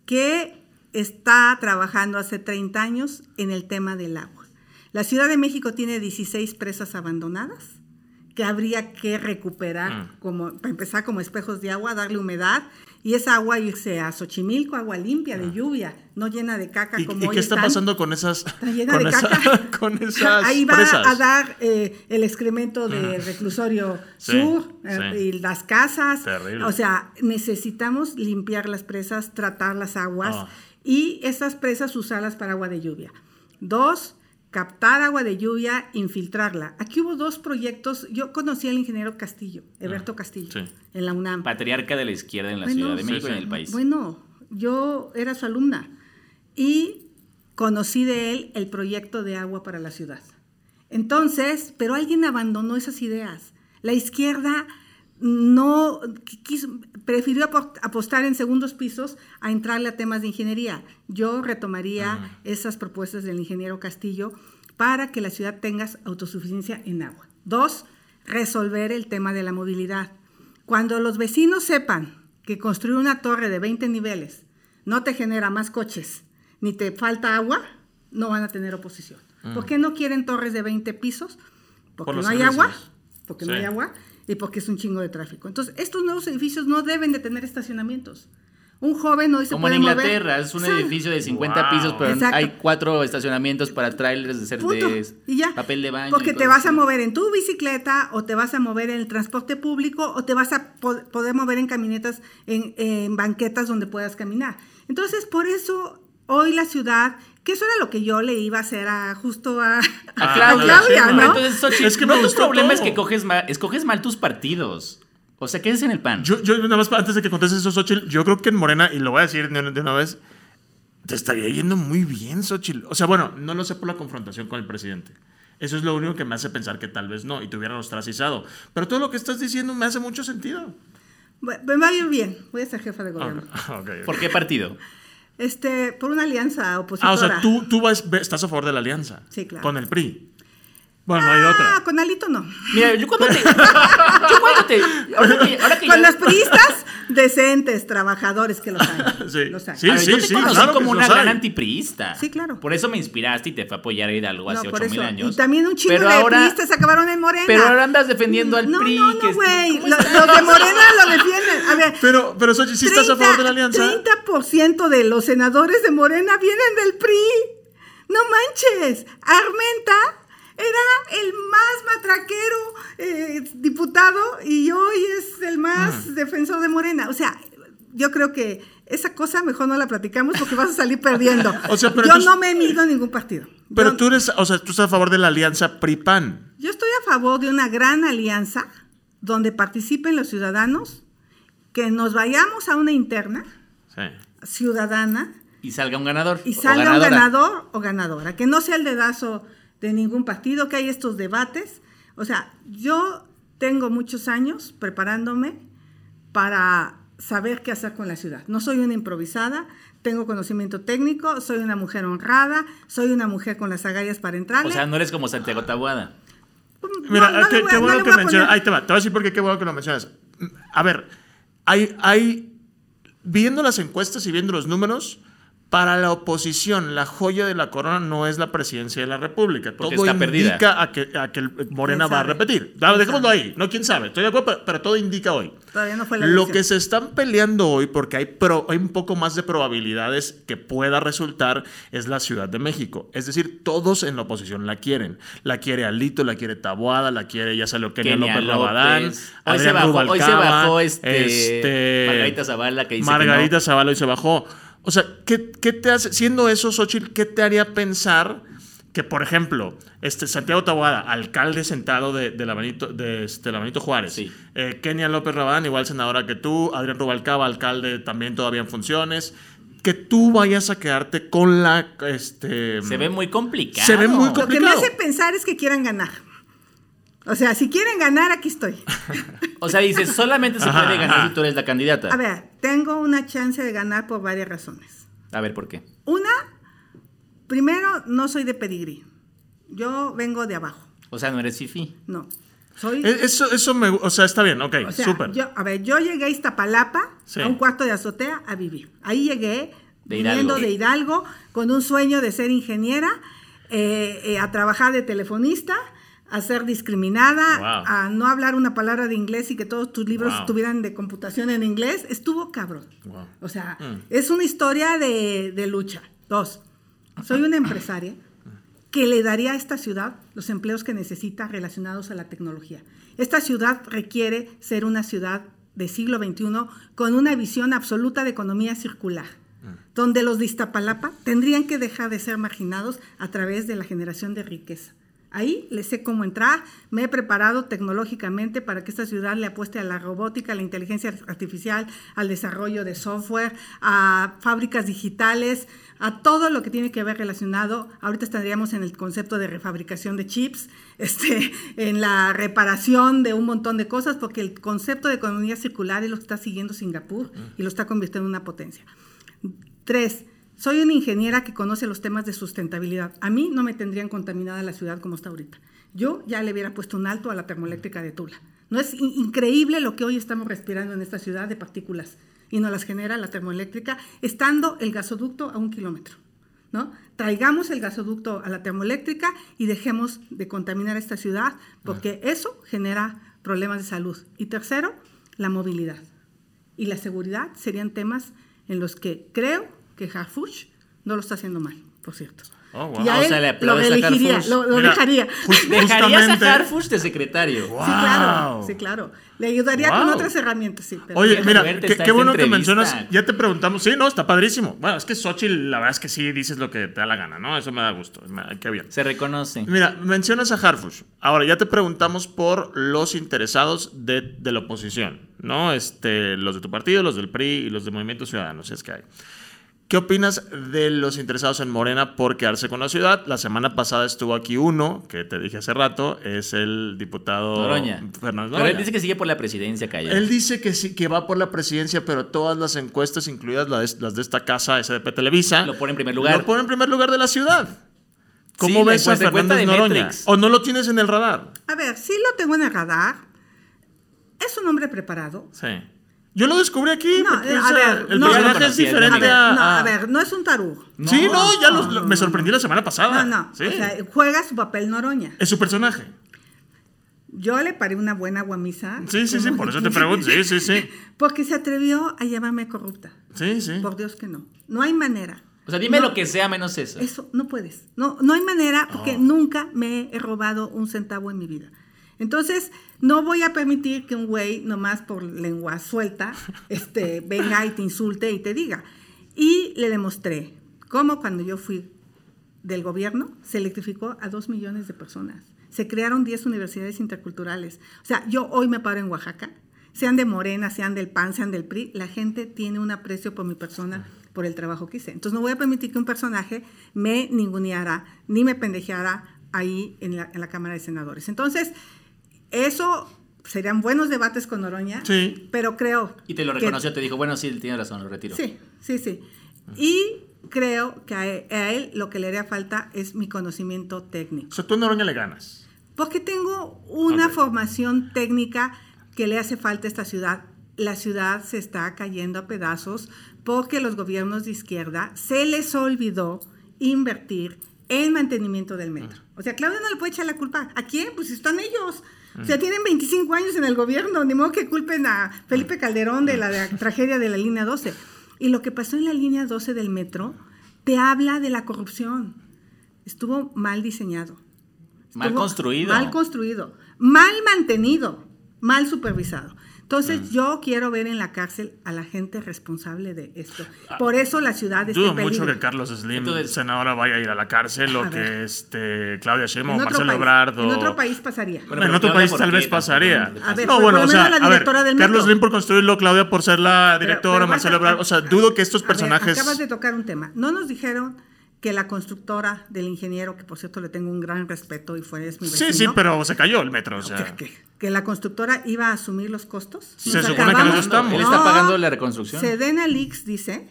[SPEAKER 3] que está trabajando hace 30 años en el tema del agua. La Ciudad de México tiene 16 presas abandonadas que habría que recuperar, mm. como, para empezar como espejos de agua, darle humedad y esa agua irse a Xochimilco, agua limpia, de ah. lluvia, no llena de caca
[SPEAKER 2] ¿Y,
[SPEAKER 3] como
[SPEAKER 2] ¿y qué está pasando con esas [LAUGHS]
[SPEAKER 3] llena de caca. [LAUGHS]
[SPEAKER 2] con esas
[SPEAKER 3] Ahí va a dar eh, el excremento del mm. reclusorio [LAUGHS] sur eh, y las casas. O sea, necesitamos limpiar las presas, tratar las aguas ah. y esas presas usarlas para agua de lluvia. Dos, captar agua de lluvia, infiltrarla. Aquí hubo dos proyectos. Yo conocí al ingeniero Castillo, Eberto ah, Castillo, en la UNAM.
[SPEAKER 1] Patriarca de la izquierda en la Ciudad de México y en el país.
[SPEAKER 3] Bueno, yo era su alumna y conocí de él el proyecto de agua para la ciudad. Entonces, pero alguien abandonó esas ideas. La izquierda no prefirió apostar en segundos pisos a entrarle a temas de ingeniería. Yo retomaría ah. esas propuestas del ingeniero Castillo para que la ciudad tenga autosuficiencia en agua. Dos, resolver el tema de la movilidad. Cuando los vecinos sepan que construir una torre de 20 niveles no te genera más coches ni te falta agua, no van a tener oposición. ¿Por mm. qué no quieren torres de 20 pisos? Porque no hay agua. Porque no hay agua y porque es un chingo de tráfico. Entonces, estos nuevos edificios no deben de tener estacionamientos. Un joven hoy se
[SPEAKER 1] Como en Inglaterra, es un edificio de 50 pisos, pero hay cuatro estacionamientos para trailers de, ser de papel de baño.
[SPEAKER 3] Porque te vas a mover en tu bicicleta, o te vas a mover en el transporte público, o te vas a poder mover en camionetas, en, en banquetas donde puedas caminar. Entonces, por eso hoy la ciudad que eso era lo que yo le iba a hacer a justo a,
[SPEAKER 1] a [LAUGHS] Claudia, ¿no? Entonces, es que no, tu problema es que coges mal, escoges mal tus partidos. O sea, ¿qué es en el pan?
[SPEAKER 2] Yo, yo nada más antes de que contestes eso, Xochitl, yo creo que en Morena, y lo voy a decir de, una vez, te estaría yendo muy bien, Xochitl. O sea, bueno, no lo sé por la confrontación con el presidente. Eso es lo único que me hace pensar que tal vez no, y te hubieran ostracizado. Pero todo lo que estás diciendo me hace mucho sentido.
[SPEAKER 3] Me va a ir bien. Voy a ser jefa de gobierno.
[SPEAKER 1] ¿Por qué partido?
[SPEAKER 3] Este, por una alianza opositora.
[SPEAKER 2] Ah, o sea, tú, tú vas, estás a favor de la alianza.
[SPEAKER 3] Sí, claro.
[SPEAKER 2] Con el PRI. Bueno, no hay otra.
[SPEAKER 3] Ah, con Alito no.
[SPEAKER 1] Mira, yo cuando te. [LAUGHS] yo cuando te. Ahora que, ahora que
[SPEAKER 3] con los priistas decentes, trabajadores que los hay. [LAUGHS] sí,
[SPEAKER 2] los hay. sí, sí,
[SPEAKER 1] yo te
[SPEAKER 2] sí,
[SPEAKER 1] conocí como una gran antipriista.
[SPEAKER 3] Sí, claro.
[SPEAKER 1] Por eso me inspiraste y te fue a apoyar a Hidalgo hace ocho mil años.
[SPEAKER 3] Y también un chingo de ahora, priistas acabaron en Morena.
[SPEAKER 1] Pero ahora andas defendiendo al PRI.
[SPEAKER 3] No, no, güey. Los, de Morena lo defienden. A ver.
[SPEAKER 2] Pero, pero Sochi, ¿sí estás a favor de la alianza?
[SPEAKER 3] 30% de los senadores de Morena vienen del PRI. No manches, Armenta era el más matraquero eh, diputado y hoy es el más defensor de Morena. O sea, yo creo que esa cosa mejor no la platicamos porque vas a salir perdiendo. [LAUGHS] yo no me he mido en ningún partido.
[SPEAKER 2] Pero tú eres, o sea, tú estás a favor de la alianza PRI-PAN.
[SPEAKER 3] Yo estoy a favor de una gran alianza donde participen los ciudadanos, que nos vayamos a una interna ciudadana.
[SPEAKER 1] Y salga un ganador.
[SPEAKER 3] Y salga un ganador o ganadora. Que no sea el dedazo de ningún partido, que hay estos debates. O sea, yo tengo muchos años preparándome para saber qué hacer con la ciudad. No soy una improvisada, tengo conocimiento técnico, soy una mujer honrada, soy una mujer con las agallas para entrar.
[SPEAKER 1] O sea, no eres como Santiago Tabuada.
[SPEAKER 2] Mira, qué, bueno que mencionas. Ahí te va, te voy a decir por qué qué bueno que lo mencionas. A ver, hay, hay, viendo las encuestas y viendo los números, para la oposición, la joya de la corona no es la presidencia de la República. todo indica a que, a que Morena va a repetir. Dejémoslo ahí. No, quién sabe. Estoy de acuerdo, pero, todo indica hoy.
[SPEAKER 3] Todavía no fue la
[SPEAKER 2] Lo que se están peleando hoy, porque hay, hay un poco más de probabilidades que pueda resultar, es la Ciudad de México. Es decir, todos en la oposición la quieren. La quiere Alito, la quiere Taboada, la quiere, ya salió Kenia, López Rabadán.
[SPEAKER 1] Hoy, se bajó, hoy se bajó este, este, Margarita Zavala que dice
[SPEAKER 2] Margarita Zavala hoy se bajó. O sea, ¿qué, te hace, siendo eso, Xochitl, qué te haría pensar que, por ejemplo, este Santiago Taboada, alcalde sentado de, de, la, Benito, de, este, la Benito Juárez, eh, Kenia López Rabán, igual senadora que tú, Adrián Rubalcaba, alcalde también todavía en funciones, que tú vayas a quedarte con la... Este,
[SPEAKER 1] se ve muy complicado.
[SPEAKER 2] Se ve muy complicado. Lo que
[SPEAKER 3] me hace pensar es que quieran ganar. O sea, si quieren ganar, aquí estoy. [LAUGHS]
[SPEAKER 1] o sea, dices, solamente se puede ganar si tú eres la candidata.
[SPEAKER 3] A ver, tengo una chance de ganar por varias razones.
[SPEAKER 1] A ver, ¿por qué?
[SPEAKER 3] Una, primero, no soy de pedigrí. Yo vengo de abajo.
[SPEAKER 1] O sea, no eres fifi.
[SPEAKER 3] No. Soy...
[SPEAKER 2] E, eso, eso me... O sea, está bien, ok, súper.
[SPEAKER 3] a ver, yo llegué a Iztapalapa, a un cuarto de azotea, a vivir. Ahí llegué, viniendo de Hidalgo, con un sueño de ser ingeniera, eh, eh, a trabajar de telefonista a ser discriminada, a no hablar una palabra de inglés y que todos tus libros estuvieran de computación en inglés, estuvo cabrón. O sea, mm. es una historia de, lucha. Dos, soy una empresaria que le daría a esta ciudad los empleos que necesita relacionados a la tecnología. Esta ciudad requiere ser una ciudad de siglo XXI con una visión absoluta de economía circular, mm. donde los de Iztapalapa tendrían que dejar de ser marginados a través de la generación de riqueza. Ahí le sé cómo entrar, me he preparado tecnológicamente para que esta ciudad le apueste a la robótica, a la inteligencia artificial, al desarrollo de software, a fábricas digitales, a todo lo que tiene que ver relacionado. Ahorita estaríamos en el concepto de refabricación de chips, [LAUGHS] este, en la reparación de un montón de cosas, porque el concepto de economía circular lo está siguiendo Singapur y lo está convirtiendo en una potencia. Tres, soy una ingeniera que conoce los temas de sustentabilidad. A mí no me tendrían contaminada la ciudad como está ahorita. Yo ya le hubiera puesto un alto a la termoeléctrica de Tula. ¿No es increíble lo que hoy estamos respirando en esta ciudad de partículas y nos las genera la termoeléctrica, estando el gasoducto a un kilómetro? ¿no? Traigamos el gasoducto a la termoeléctrica y dejemos de contaminar esta ciudad, porque eso genera problemas de salud. Y tercero, la movilidad y la seguridad serían temas en los que creo que Harfuch no lo está haciendo mal, por cierto.
[SPEAKER 1] Oh, wow. Y a él lo elegiría,
[SPEAKER 3] lo, lo dejaría. [LAUGHS]
[SPEAKER 1] Dejarías a Harfuch de secretario.
[SPEAKER 3] Sí, claro, sí, claro. Le ayudaría con otras herramientas, sí.
[SPEAKER 2] Oye, mira, qué, bueno que mencionas, ya te preguntamos, sí, no, está padrísimo. Bueno, es que Xochitl, la verdad es que sí dices lo que te da la gana, ¿no? Eso me da gusto, qué bien.
[SPEAKER 1] Se reconoce.
[SPEAKER 2] Mira, mencionas a Harfuch. Ahora, ya te preguntamos por los interesados de, de la oposición, ¿no? Este, los de tu partido, los del PRI y los de Movimiento Ciudadano, si es que hay. ¿Qué opinas de los interesados en Morena por quedarse con la ciudad? La semana pasada estuvo aquí uno, que te dije hace rato, es el diputado
[SPEAKER 1] Noroña. Fernando Pero él dice que sigue por la presidencia, Calla.
[SPEAKER 2] Él dice que sí, que va por la presidencia, pero todas las encuestas, incluidas las de, esta casa SDP Televisa,
[SPEAKER 1] lo pone en primer lugar.
[SPEAKER 2] Lo pone en primer lugar de la ciudad. ¿Cómo ves a Fernando Noroña? ¿O no lo tienes en el radar?
[SPEAKER 3] A ver, sí lo tengo en el radar. Es un hombre preparado.
[SPEAKER 2] Sí. Yo lo descubrí aquí.
[SPEAKER 3] No, a ver,
[SPEAKER 2] el personaje es diferente a,
[SPEAKER 3] No, a ver, no es un tarugo.
[SPEAKER 2] sí, no, ya me sorprendí la semana pasada.
[SPEAKER 3] No, no. O sea, juega su papel Noroña.
[SPEAKER 2] Es su personaje.
[SPEAKER 3] Yo le paré una buena guamisa.
[SPEAKER 2] Sí, sí, sí, por eso te pregunto. Sí, sí, sí. [LAUGHS]
[SPEAKER 3] Porque se atrevió a llamarme corrupta.
[SPEAKER 2] Sí, sí.
[SPEAKER 3] Por Dios que no. No hay manera
[SPEAKER 1] O sea, dime lo que sea menos eso.
[SPEAKER 3] Eso, no puedes. No, no hay manera, porque nunca me he robado un centavo en mi vida. Entonces, no voy a permitir que un güey, nomás por lengua suelta, [LAUGHS] este, venga y te insulte y te diga. Y le demostré cómo cuando yo fui del gobierno se electrificó a dos millones de personas. Se crearon 10 universidades interculturales. O sea, yo hoy me paro en Oaxaca, sean de Morena, sean del PAN, sean del PRI, la gente tiene un aprecio por mi persona, por el trabajo que hice. Entonces no voy a permitir que un personaje me ninguneara ni me pendejeara ahí en la, en la Cámara de Senadores. Entonces, eso serían buenos debates con Oroña,
[SPEAKER 2] sí.
[SPEAKER 3] pero creo...
[SPEAKER 1] Y te lo reconoció, te dijo, bueno, sí, tiene razón, lo retiro.
[SPEAKER 3] Sí, sí, sí. Y creo que a él, lo que le haría falta es mi conocimiento técnico.
[SPEAKER 2] O sea, tú a Noroña le ganas.
[SPEAKER 3] Porque tengo una formación técnica que le hace falta a esta ciudad. La ciudad se está cayendo a pedazos porque los gobiernos de izquierda se les olvidó invertir en mantenimiento del metro. O sea, Claudia no le puede echar la culpa. ¿A quién? Pues están ellos. O sea, tienen 25 años en el gobierno, ni modo que culpen a Felipe Calderón de la, [LAUGHS] tragedia de la línea 12. Y lo que pasó en la línea 12 del metro te habla de la corrupción. Estuvo mal diseñado.
[SPEAKER 1] mal construido.
[SPEAKER 3] Mal construido. Mal mantenido. Mal supervisado. Entonces, mm. yo quiero ver en la cárcel a la gente responsable de esto. Ah. Por eso la ciudad está
[SPEAKER 2] Dudo mucho que Carlos Slim, senadora, vaya a ir a la cárcel o que este, Claudia Sheinbaum, Marcelo Ebrard
[SPEAKER 3] En otro país pasaría.
[SPEAKER 2] en otro país tal vez pasaría.
[SPEAKER 3] A ver, no, bueno, o sea, la directora del
[SPEAKER 2] Carlos Slim por construirlo, Claudia por ser la directora, Marcelo Ebrard. O sea, dudo que estos personajes...
[SPEAKER 3] acabas de tocar un tema. No nos dijeron que la constructora del ingeniero, que por cierto le tengo un gran respeto y fue es mi vecino.
[SPEAKER 2] Sí, sí, pero se cayó el metro. O sea.
[SPEAKER 3] que, la constructora iba a asumir los costos.
[SPEAKER 2] Se supone que no estamos.
[SPEAKER 1] Él está pagando la reconstrucción.
[SPEAKER 3] Sedena Leaks dice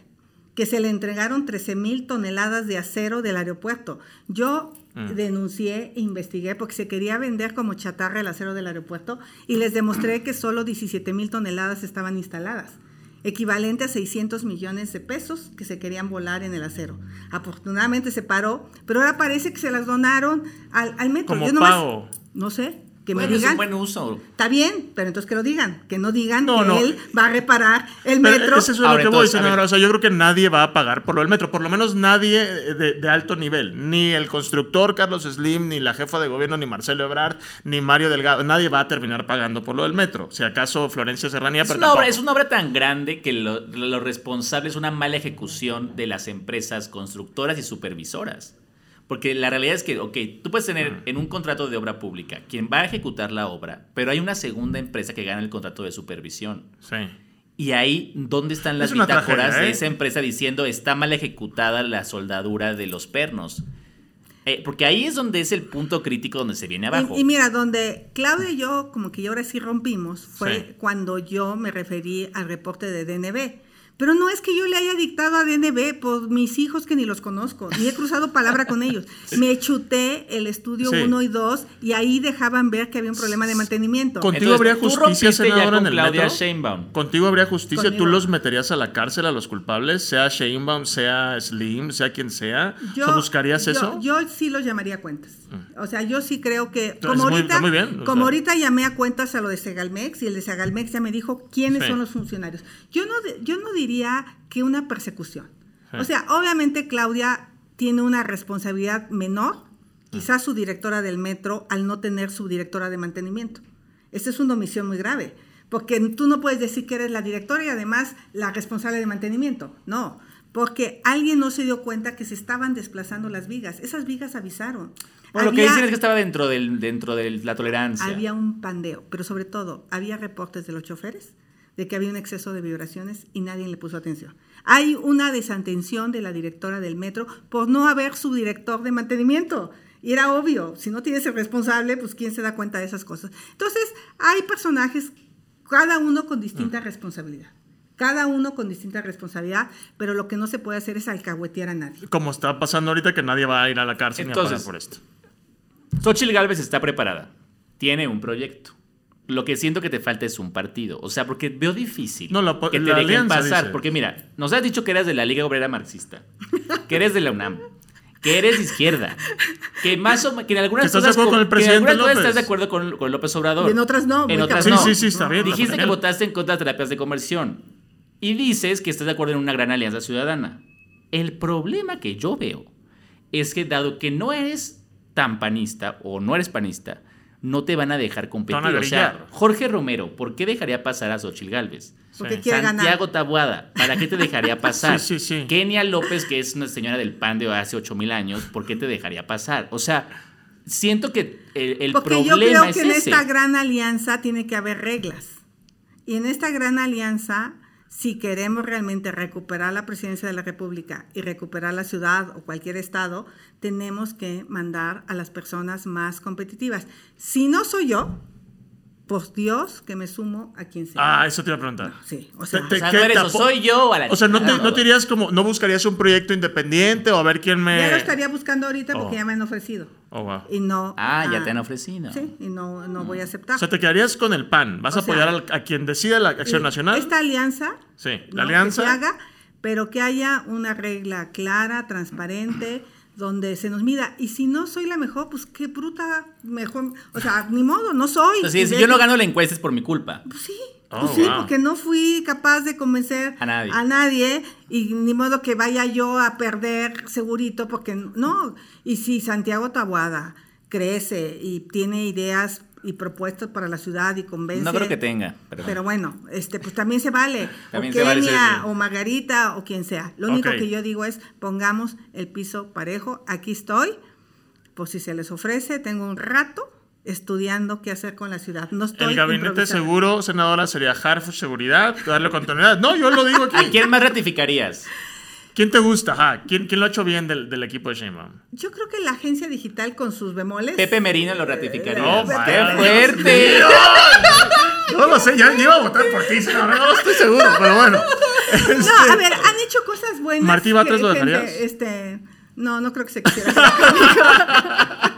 [SPEAKER 3] que se le entregaron 13 mil toneladas de acero del aeropuerto. Yo mm. denuncié e investigué porque se quería vender como chatarra el acero del aeropuerto y les demostré que solo 17 mil toneladas estaban instaladas equivalente a 600 millones de pesos que se querían volar en el acero. Afortunadamente se paró, pero ahora parece que se las donaron al, al metro.
[SPEAKER 2] Como pago.
[SPEAKER 3] No sé, que me digan.
[SPEAKER 1] Es un buen uso.
[SPEAKER 3] Está bien, pero entonces que lo digan. Que no digan que él va a reparar el metro.
[SPEAKER 2] Eso es lo que voy, señora. O sea, yo creo que nadie va a pagar por lo del metro. Por lo menos nadie de, alto nivel. Ni el constructor Carlos Slim, ni la jefa de gobierno, ni Marcelo Ebrard, ni Mario Delgado. Nadie va a terminar pagando por lo del metro. Si acaso Florencia Serranía.
[SPEAKER 1] Es, una, obra, es una obra tan grande que lo, lo responsable es una mala ejecución de las empresas constructoras y supervisoras. Porque la realidad es que, ok, tú puedes tener en un contrato de obra pública quien va a ejecutar la obra, pero hay una segunda empresa que gana el contrato de supervisión.
[SPEAKER 2] Sí.
[SPEAKER 1] Y ahí, ¿dónde están las bitácoras de ¿eh? esa empresa diciendo está mal ejecutada la soldadura de los pernos? Eh, porque ahí es donde es el punto crítico donde se viene abajo.
[SPEAKER 3] Y, mira, donde Claudia y yo, como que ahora sí rompimos, fue cuando yo me referí al reporte de DNB pero no es que yo le haya dictado a DNB por mis hijos que ni los conozco, ni he cruzado palabra con ellos. [LAUGHS] Me chuté el estudio 1 y 2 y ahí dejaban ver que había un problema de mantenimiento.
[SPEAKER 2] ¿Contigo habría justicia, senadora, en el Claudia Sheinbaum. ¿Contigo habría justicia? ¿Tú los meterías a la cárcel a los culpables? Sea Sheinbaum, sea Slim, sea quien sea. Yo, ¿Buscarías eso?
[SPEAKER 3] Yo sí los llamaría a cuentas. Mm. O sea, yo sí creo que... Como, ahorita, como ahorita llamé a cuentas a lo de Segalmex y el de Segalmex ya me dijo quiénes son los funcionarios. Yo no, yo no diría que una persecución. O sea, obviamente Claudia tiene una responsabilidad menor, quizás su directora del metro, al no tener su directora de mantenimiento. Esa es una omisión muy grave, porque tú no puedes decir que eres la directora y además la responsable de mantenimiento. No, porque alguien no se dio cuenta que se estaban desplazando las vigas. Esas vigas avisaron.
[SPEAKER 1] Bueno, lo que dicen es que estaba dentro, del, dentro de la tolerancia.
[SPEAKER 3] Había un pandeo, pero sobre todo, había reportes de los choferes de que había un exceso de vibraciones y nadie le puso atención. Hay una desatención de la directora del metro por no haber su director de mantenimiento. Y era obvio, si no tienes el responsable, pues quién se da cuenta de esas cosas. Entonces, hay personajes, cada uno con distinta mm. responsabilidad. Cada uno con distinta responsabilidad, pero lo que no se puede hacer es alcahuetear a nadie.
[SPEAKER 2] Como está pasando ahorita que nadie va a ir a la cárcel Entonces, ni a pagar por esto.
[SPEAKER 1] Xochitl Galvez está preparada. Tiene un proyecto lo que siento que te falta es un partido. O sea, porque veo difícil que te dejen pasar. Porque mira, nos has dicho que eras de la Liga Obrera Marxista, que eres de la UNAM, que eres de izquierda, que más o que en algunas
[SPEAKER 2] cosas estás de acuerdo con, el presidente
[SPEAKER 1] estás de acuerdo con, López Obrador.
[SPEAKER 3] Y en otras no.
[SPEAKER 1] En otras no.
[SPEAKER 2] Sí, sí, sí, está bien.
[SPEAKER 1] Dijiste que votaste en contra de terapias de conversión y dices que estás de acuerdo en una gran alianza ciudadana. El problema que yo veo es que dado que no eres tan panista o no eres panista, no te van a dejar competir. O sea, Jorge Romero, ¿por qué dejaría pasar a Xochil Gálvez?
[SPEAKER 3] Porque quiere
[SPEAKER 1] Santiago Tabuada, ¿para qué te dejaría [LAUGHS] pasar? sí, sí, sí. Kenia López, que es una señora del PAN de hace 8000 años, ¿por qué te dejaría pasar? O sea, siento que el, el Porque yo creo que
[SPEAKER 3] en esta gran alianza tiene que haber reglas. Y en esta gran alianza si queremos realmente recuperar la presidencia de la República y recuperar la ciudad o cualquier estado, tenemos que mandar a las personas más competitivas. Si no soy yo, pues Dios que me sumo a quien sea.
[SPEAKER 2] Ah, eso te iba a preguntar.
[SPEAKER 3] Sí,
[SPEAKER 1] o sea, o sea no eres, o soy yo o a la
[SPEAKER 2] O sea, no, te, no te irías como, no buscarías un proyecto independiente o a ver quién me...
[SPEAKER 3] Ya lo estaría buscando ahorita porque oh. ya me han ofrecido.
[SPEAKER 2] Oh, wow.
[SPEAKER 3] Y no...
[SPEAKER 1] Ah, ya te han ofrecido.
[SPEAKER 3] Sí, y no, no voy a aceptar.
[SPEAKER 2] O sea, te quedarías con el PAN. Vas a apoyar a quien decida la acción nacional.
[SPEAKER 3] Esta alianza...
[SPEAKER 2] Sí, la alianza...
[SPEAKER 3] Que se haga, pero que haya una regla clara, transparente donde se nos mida. Y si no soy la mejor, pues qué bruta, mejor. O sea, ni modo, no soy.
[SPEAKER 1] si yo no gano la encuesta es por mi culpa.
[SPEAKER 3] Pues sí. Oh, pues sí, porque no fui capaz de convencer
[SPEAKER 1] a nadie.
[SPEAKER 3] a nadie y ni modo que vaya yo a perder segurito porque no. Y si Santiago Tabuada crece y tiene ideas y propuestas para la ciudad y convence.
[SPEAKER 1] No creo que tenga.
[SPEAKER 3] Pero, bueno, este, pues también se vale. [LAUGHS] También o Kenia, o Margarita, o quien sea. Lo único que yo digo es, pongamos el piso parejo. Aquí estoy, pues si se les ofrece, tengo un rato estudiando qué hacer con la ciudad. No estoy
[SPEAKER 2] el gabinete seguro, senadora, sería Harfuch Seguridad, darle continuidad. No, yo lo digo [LAUGHS] aquí.
[SPEAKER 1] ¿A quién más ratificarías?
[SPEAKER 2] ¿Quién te gusta? ¿Quién, ¿Quién, lo ha hecho bien del, del, equipo de Sheinbaum?
[SPEAKER 3] Yo creo que la agencia digital con sus bemoles.
[SPEAKER 1] Pepe Merino lo ratificaría. ¡No, ¡Qué fuerte!
[SPEAKER 2] No lo sé, ya iba a votar por ti, no, estoy seguro, pero bueno.
[SPEAKER 3] No, a ver, han hecho cosas buenas.
[SPEAKER 2] ¿Martí Batres lo dejarías?
[SPEAKER 3] Este, no, no creo que se quisiera. [LAUGHS]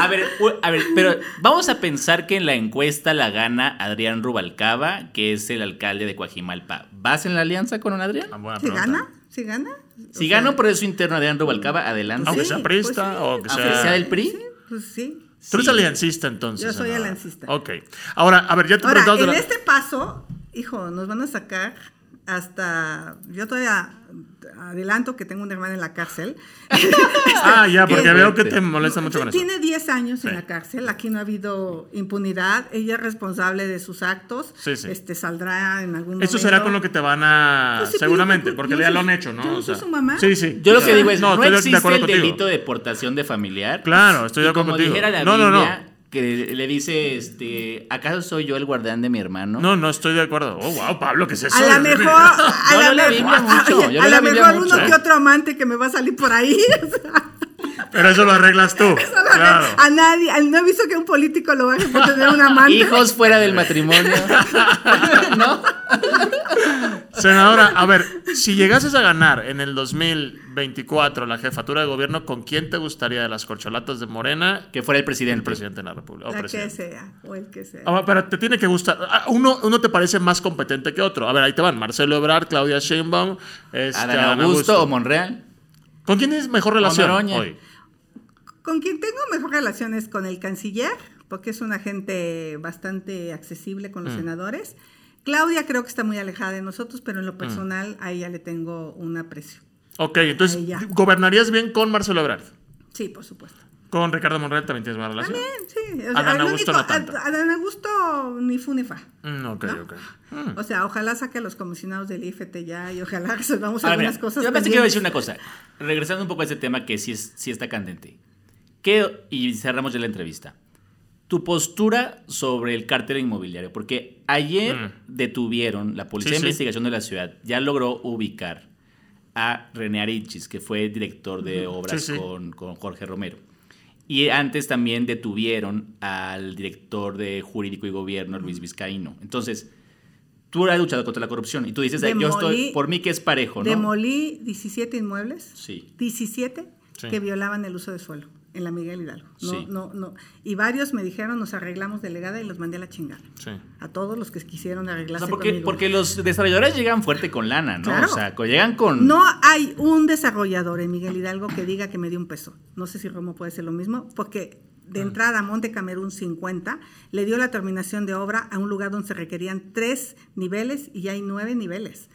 [SPEAKER 1] A ver, a ver, pero vamos a pensar que en la encuesta la gana Adrián Rubalcaba, que es el alcalde de Coajimalpa. ¿Vas en la alianza con un Adrián?
[SPEAKER 3] Ah, ¿Se gana? ¿Si gana?
[SPEAKER 1] Si gana un proceso interno Adrián Rubalcaba, adelante.
[SPEAKER 2] Aunque sea prista pues o que
[SPEAKER 1] sea... sea del PRI.
[SPEAKER 3] Sí, pues sí.
[SPEAKER 2] Tú eres aliancista entonces.
[SPEAKER 3] Yo soy aliancista.
[SPEAKER 2] Ok. Ahora, a ver, ya te
[SPEAKER 3] Ahora, en este paso, hijo, nos van a sacar hasta, yo todavía adelanto que tengo una hermana en la cárcel. [LAUGHS]
[SPEAKER 2] ah, ya, porque veo que te molesta mucho con
[SPEAKER 3] eso. Tiene 10 años en la cárcel, aquí no ha habido impunidad, ella es responsable de sus actos, sí, sí. este saldrá en algún momento.
[SPEAKER 2] Eso será con lo que te van a... Pues seguramente, porque ya lo han hecho, ¿no?
[SPEAKER 3] o sea, su mamá?
[SPEAKER 2] Sí, sí.
[SPEAKER 1] Yo lo que digo es, no, no existe el delito de deportación de familiar.
[SPEAKER 2] Claro, estoy de acuerdo contigo.
[SPEAKER 1] Dijera la no, no, no que le dice, este, ¿acaso soy yo el guardián de mi hermano?
[SPEAKER 2] No, no estoy de acuerdo. Oh, wow, Pablo, ¿qué es eso?
[SPEAKER 3] A lo mejor, a la mejor, a lo mejor uno que otro amante que me va a salir por ahí. [LAUGHS]
[SPEAKER 2] Pero eso lo arreglas tú. claro.
[SPEAKER 3] A nadie, no he visto que un político lo vaya por tener un amante.
[SPEAKER 1] Hijos fuera del matrimonio. [LAUGHS] ¿No?
[SPEAKER 2] Senadora, a ver, si llegases a ganar en el 2024 la jefatura de gobierno, ¿con quién te gustaría de las corcholatas de Morena?
[SPEAKER 1] Que fuera el presidente.
[SPEAKER 2] El presidente de la República.
[SPEAKER 3] La que sea, o el que sea.
[SPEAKER 2] Ah, pero te tiene que gustar. Ah, uno, uno te parece más competente que otro. A ver, ahí te van. Marcelo Ebrard, Claudia Sheinbaum.
[SPEAKER 1] Este, Adán Augusto, o Monreal.
[SPEAKER 2] ¿Con quién tienes mejor relación hoy?
[SPEAKER 3] Con quien tengo mejor relación es con el canciller, porque es una gente bastante accesible con los mm. senadores. Claudia creo que está muy alejada de nosotros, pero en lo mm. personal a ella le tengo un aprecio.
[SPEAKER 2] Ok, entonces, ¿gobernarías bien con Marcelo Ebrard?
[SPEAKER 3] Sí, por supuesto.
[SPEAKER 2] ¿Con Ricardo Monreal también tienes buena relación?
[SPEAKER 3] También, sí.
[SPEAKER 2] O Adán Augusto no tanto.
[SPEAKER 3] Adán Augusto ni fu ni fa.
[SPEAKER 2] Mm, ok, ok. [LAUGHS]
[SPEAKER 3] O sea, ojalá saque a los comisionados del IFT ya y ojalá [LAUGHS] resolvamos algunas cosas.
[SPEAKER 1] Yo pensé que iba a decir una cosa. Regresando un poco a ese tema que sí, es, sí está candente. ¿Qué, y cerramos ya la entrevista. Tu postura sobre el cártel inmobiliario, porque ayer mm. detuvieron, la Policía de Investigación de la Ciudad ya logró ubicar a René Arichis, que fue director de obras con, con Jorge Romero. Y antes también detuvieron al director de Jurídico y Gobierno, Luis Vizcaíno. Entonces, tú has luchado contra la corrupción y tú dices, yo estoy, por mí que es parejo, ¿no?
[SPEAKER 3] Demolí 17 inmuebles.
[SPEAKER 1] Sí.
[SPEAKER 3] 17 que violaban el uso de suelo en la Miguel Hidalgo. No, no, no. Y varios me dijeron, nos arreglamos delegada y los mandé a la chingada. Sí. A todos los que quisieron arreglarse
[SPEAKER 1] porque, Porque los desarrolladores llegan fuerte con lana, ¿no? O sea, llegan con...
[SPEAKER 3] No hay un desarrollador en Miguel Hidalgo que diga que me dio un peso. No sé si Romo puede ser lo mismo, porque de ah. entrada Monte Camerún 50 le dio la terminación de obra a un lugar donde se requerían tres niveles y ya hay nueve niveles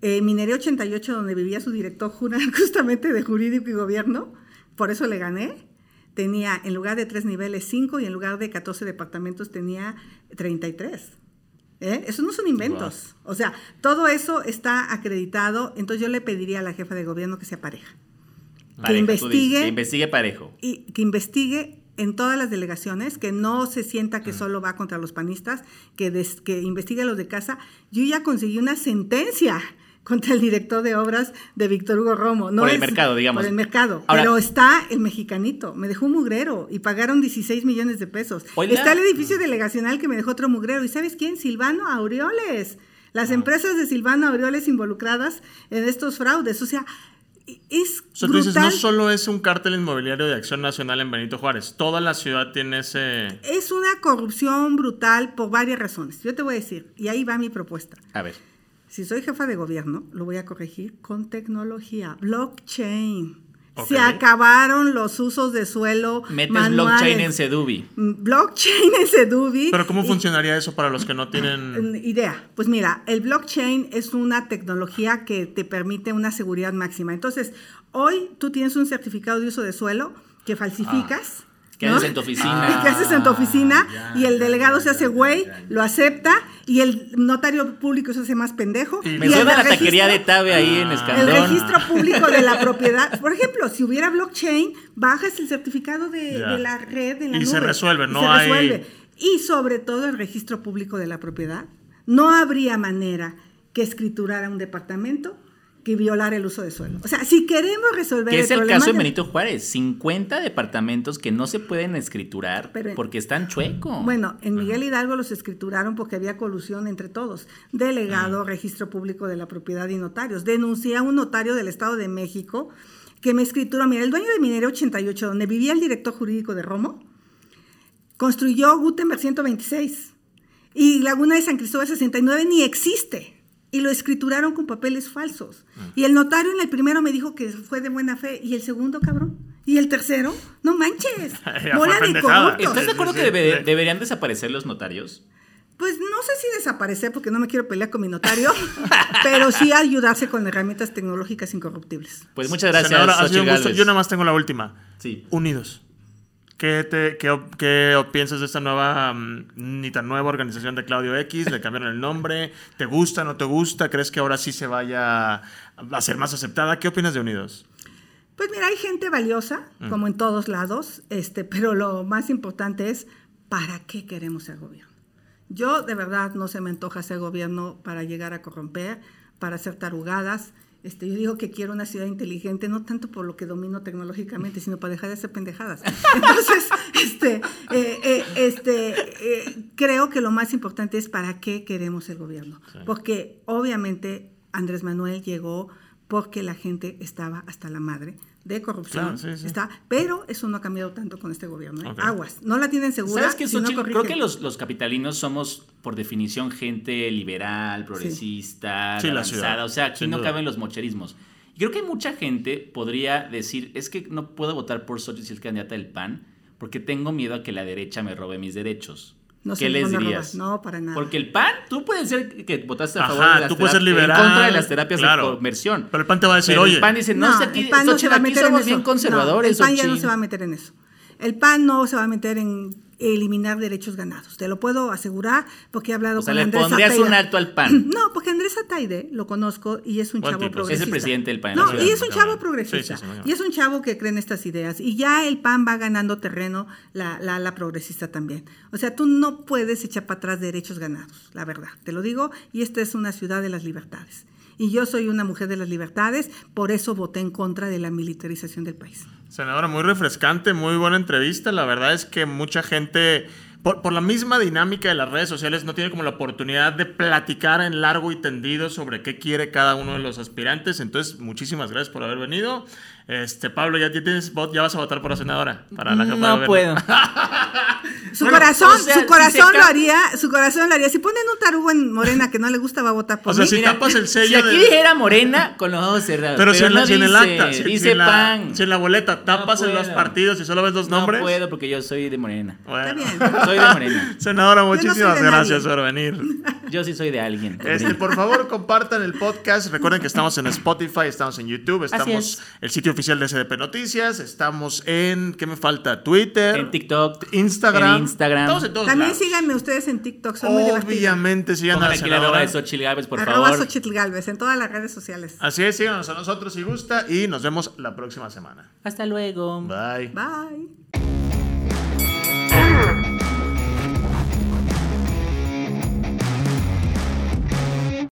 [SPEAKER 3] Eh, Minería 88, donde vivía su director [LAUGHS] justamente de jurídico y gobierno, por eso le gané. Tenía, en lugar de tres niveles, cinco y en lugar de 14 departamentos tenía 33. ¿Eh? Eso no son inventos. O sea, todo eso está acreditado. Entonces yo le pediría a la jefa de gobierno que sea pareja. que investigue.
[SPEAKER 1] que investigue parejo.
[SPEAKER 3] Y que investigue en todas las delegaciones, que no se sienta que solo va contra los panistas, que, que investigue los de casa. Yo ya conseguí una sentencia contra el director de obras de Víctor Hugo Romo. No
[SPEAKER 1] por el mercado, digamos.
[SPEAKER 3] Por el mercado. pero está el mexicanito. Me dejó un mugrero y pagaron 16 millones de pesos. Está el edificio delegacional que me dejó otro mugrero. ¿Y sabes quién? Silvano Aureoles. Las ah. empresas de Silvano Aureoles involucradas en estos fraudes. O sea, es
[SPEAKER 2] no solo es un cártel inmobiliario de acción nacional en Benito Juárez, toda la ciudad tiene ese...
[SPEAKER 3] Es una corrupción brutal por varias razones. Yo te voy a decir, y ahí va mi propuesta.
[SPEAKER 1] A ver.
[SPEAKER 3] Si soy jefa de gobierno, lo voy a corregir con tecnología, blockchain. Se acabaron los usos de suelo.
[SPEAKER 1] Metes blockchain en Sedubi.
[SPEAKER 3] Mm, blockchain en Sedubi.
[SPEAKER 2] Pero ¿cómo funcionaría eso para los que no tienen
[SPEAKER 3] idea? Pues mira, el blockchain es una tecnología que te permite una seguridad máxima. Entonces, hoy tú tienes un certificado de uso de suelo que falsificas.
[SPEAKER 1] Ah. ¿Qué haces en tu oficina?
[SPEAKER 3] ¿Qué haces en tu oficina? y el delegado se hace güey, lo acepta, y el notario público se hace más pendejo.
[SPEAKER 1] Y me suena la taquería de Tabe ahí en Escandón.
[SPEAKER 3] El registro público de la propiedad. Por ejemplo, si hubiera blockchain, bajas el certificado de, la red de la
[SPEAKER 2] y
[SPEAKER 3] se
[SPEAKER 2] resuelve, no hay... Resuelve.
[SPEAKER 3] Y sobre todo el registro público de la propiedad. No habría manera que escriturara un departamento que violar el uso de suelo. O sea, si queremos resolver
[SPEAKER 1] que es el, caso de Benito Juárez, 50 departamentos que no se pueden escriturar porque están chuecos.
[SPEAKER 3] Bueno, en Miguel Hidalgo los escrituraron porque había colusión entre todos. Delegado, registro público de la propiedad y notarios. Denuncié a un notario del Estado de México que me escrituró, mira, el dueño de Minero 88, donde vivía el director jurídico de Romo, construyó Gutenberg 126 y Laguna de San Cristóbal 69 ni existe y lo escrituraron con papeles falsos. Y el notario en el primero me dijo que fue de buena fe. ¿Y el segundo, cabrón? ¿Y el tercero? No manches. [LAUGHS] Bola de
[SPEAKER 1] ¿Estás de acuerdo que deberían desaparecer los notarios?
[SPEAKER 3] Pues no sé si desaparecer porque no me quiero pelear con mi notario, [LAUGHS] pero sí ayudarse con herramientas tecnológicas incorruptibles.
[SPEAKER 1] Pues muchas gracias.
[SPEAKER 2] Yo nada más tengo la última.
[SPEAKER 1] Sí.
[SPEAKER 2] Unidos. ¿Qué, te, qué, piensas de esta nueva, mm, ni tan nueva organización de Claudio X? ¿Le cambiaron el nombre? ¿Te gusta, no te gusta? ¿Crees que ahora sí se vaya a ser más aceptada? ¿Qué opinas de Unidos?
[SPEAKER 3] Pues mira, hay gente valiosa, mm. como en todos lados, este, pero lo más importante es, ¿para qué queremos ser gobierno? Yo de verdad no se me antoja ser gobierno para llegar a corromper, para hacer tarugadas, este, yo digo que quiero una ciudad inteligente, no tanto por lo que domino tecnológicamente, sino para dejar de hacer pendejadas. [LAUGHS] Entonces, este, eh, eh, este, eh, creo que lo más importante es para qué queremos el gobierno. Porque obviamente Andrés Manuel llegó porque la gente estaba hasta la madre de corrupción. Está, pero eso no ha cambiado tanto con este gobierno. ¿eh? Aguas, no la tienen segura.
[SPEAKER 1] ¿Sabes Creo que los, capitalinos somos, por definición, gente liberal, progresista, avanzada. O sea, aquí no caben los mocherismos. Y creo que mucha gente podría decir, es que no puedo votar por Xochitl si es candidata del PAN, porque tengo miedo a que la derecha me robe mis derechos. ¿Qué les dirías?
[SPEAKER 3] No, para nada.
[SPEAKER 1] Porque el PAN, tú puedes ser que votaste a favor de las tú puedes ser liberal, en contra de las terapias de conversión.
[SPEAKER 2] Pero el PAN te va a decir, oye.
[SPEAKER 1] El PAN dice, no, no aquí, el PAN no se va a meter somos bien conservadores.
[SPEAKER 3] el PAN ya no se va a meter en eso. El PAN no se va a meter en eliminar derechos ganados. Te lo puedo asegurar porque he hablado o sea,
[SPEAKER 1] con le pondrías un alto al PAN. [CLEARS THROAT]
[SPEAKER 3] No, porque Andrés Ataide lo conozco y es un chavo progresista.
[SPEAKER 1] Es el presidente del PAN.
[SPEAKER 3] No, y es un chavo progresista. y es un chavo que cree en estas ideas. Y ya el PAN va ganando terreno, la, la, la progresista también. O sea, tú no puedes echar para atrás derechos ganados, la verdad. Te lo digo, y esta es una ciudad de las libertades. Y yo soy una mujer de las libertades, por eso voté en contra de la militarización del país.
[SPEAKER 2] Senadora, muy refrescante, muy buena entrevista. La verdad es que mucha gente, por, la misma dinámica de las redes sociales, no tiene como la oportunidad de platicar en largo y tendido sobre qué quiere cada uno de los aspirantes. Entonces, muchísimas gracias por haber venido. Este, Pablo, ¿ya, tienes, ya vas a votar por la senadora para la
[SPEAKER 1] No puedo. [LAUGHS]
[SPEAKER 3] su corazón, su corazón lo haría, su corazón lo haría. Si ponen un tarugo en Morena que no le gusta, va a votar por
[SPEAKER 2] O sea, si tapas el sello
[SPEAKER 1] Si aquí dijera Morena, [LAUGHS] con los ojos cerrados.
[SPEAKER 2] Pero, si, en, el acta, si, dice pan. Si en la boleta tapas en los partidos y solo ves dos nombres.
[SPEAKER 1] No puedo porque yo soy de Morena.
[SPEAKER 3] Está bien. [LAUGHS]
[SPEAKER 1] Soy de Morena.
[SPEAKER 2] Senadora, muchísimas gracias por venir.
[SPEAKER 1] Yo sí soy de alguien.
[SPEAKER 2] Este, por favor, compartan el podcast. Recuerden que estamos en Spotify, estamos en YouTube, estamos en el sitio oficial de SDP Noticias, estamos en, ¿qué me falta? Twitter.
[SPEAKER 1] En TikTok.
[SPEAKER 2] Instagram.
[SPEAKER 1] En Instagram.
[SPEAKER 3] También síganme ustedes en TikTok, son
[SPEAKER 2] Obviamente, sigan a la
[SPEAKER 1] senadora. de Xochitl Galvez, por
[SPEAKER 3] arroba
[SPEAKER 1] favor.
[SPEAKER 3] Xochitl Galvez, en todas las redes sociales.
[SPEAKER 2] Así es, síganos a nosotros si gusta y nos vemos la próxima semana.
[SPEAKER 1] Hasta luego.
[SPEAKER 2] Bye.
[SPEAKER 3] Bye.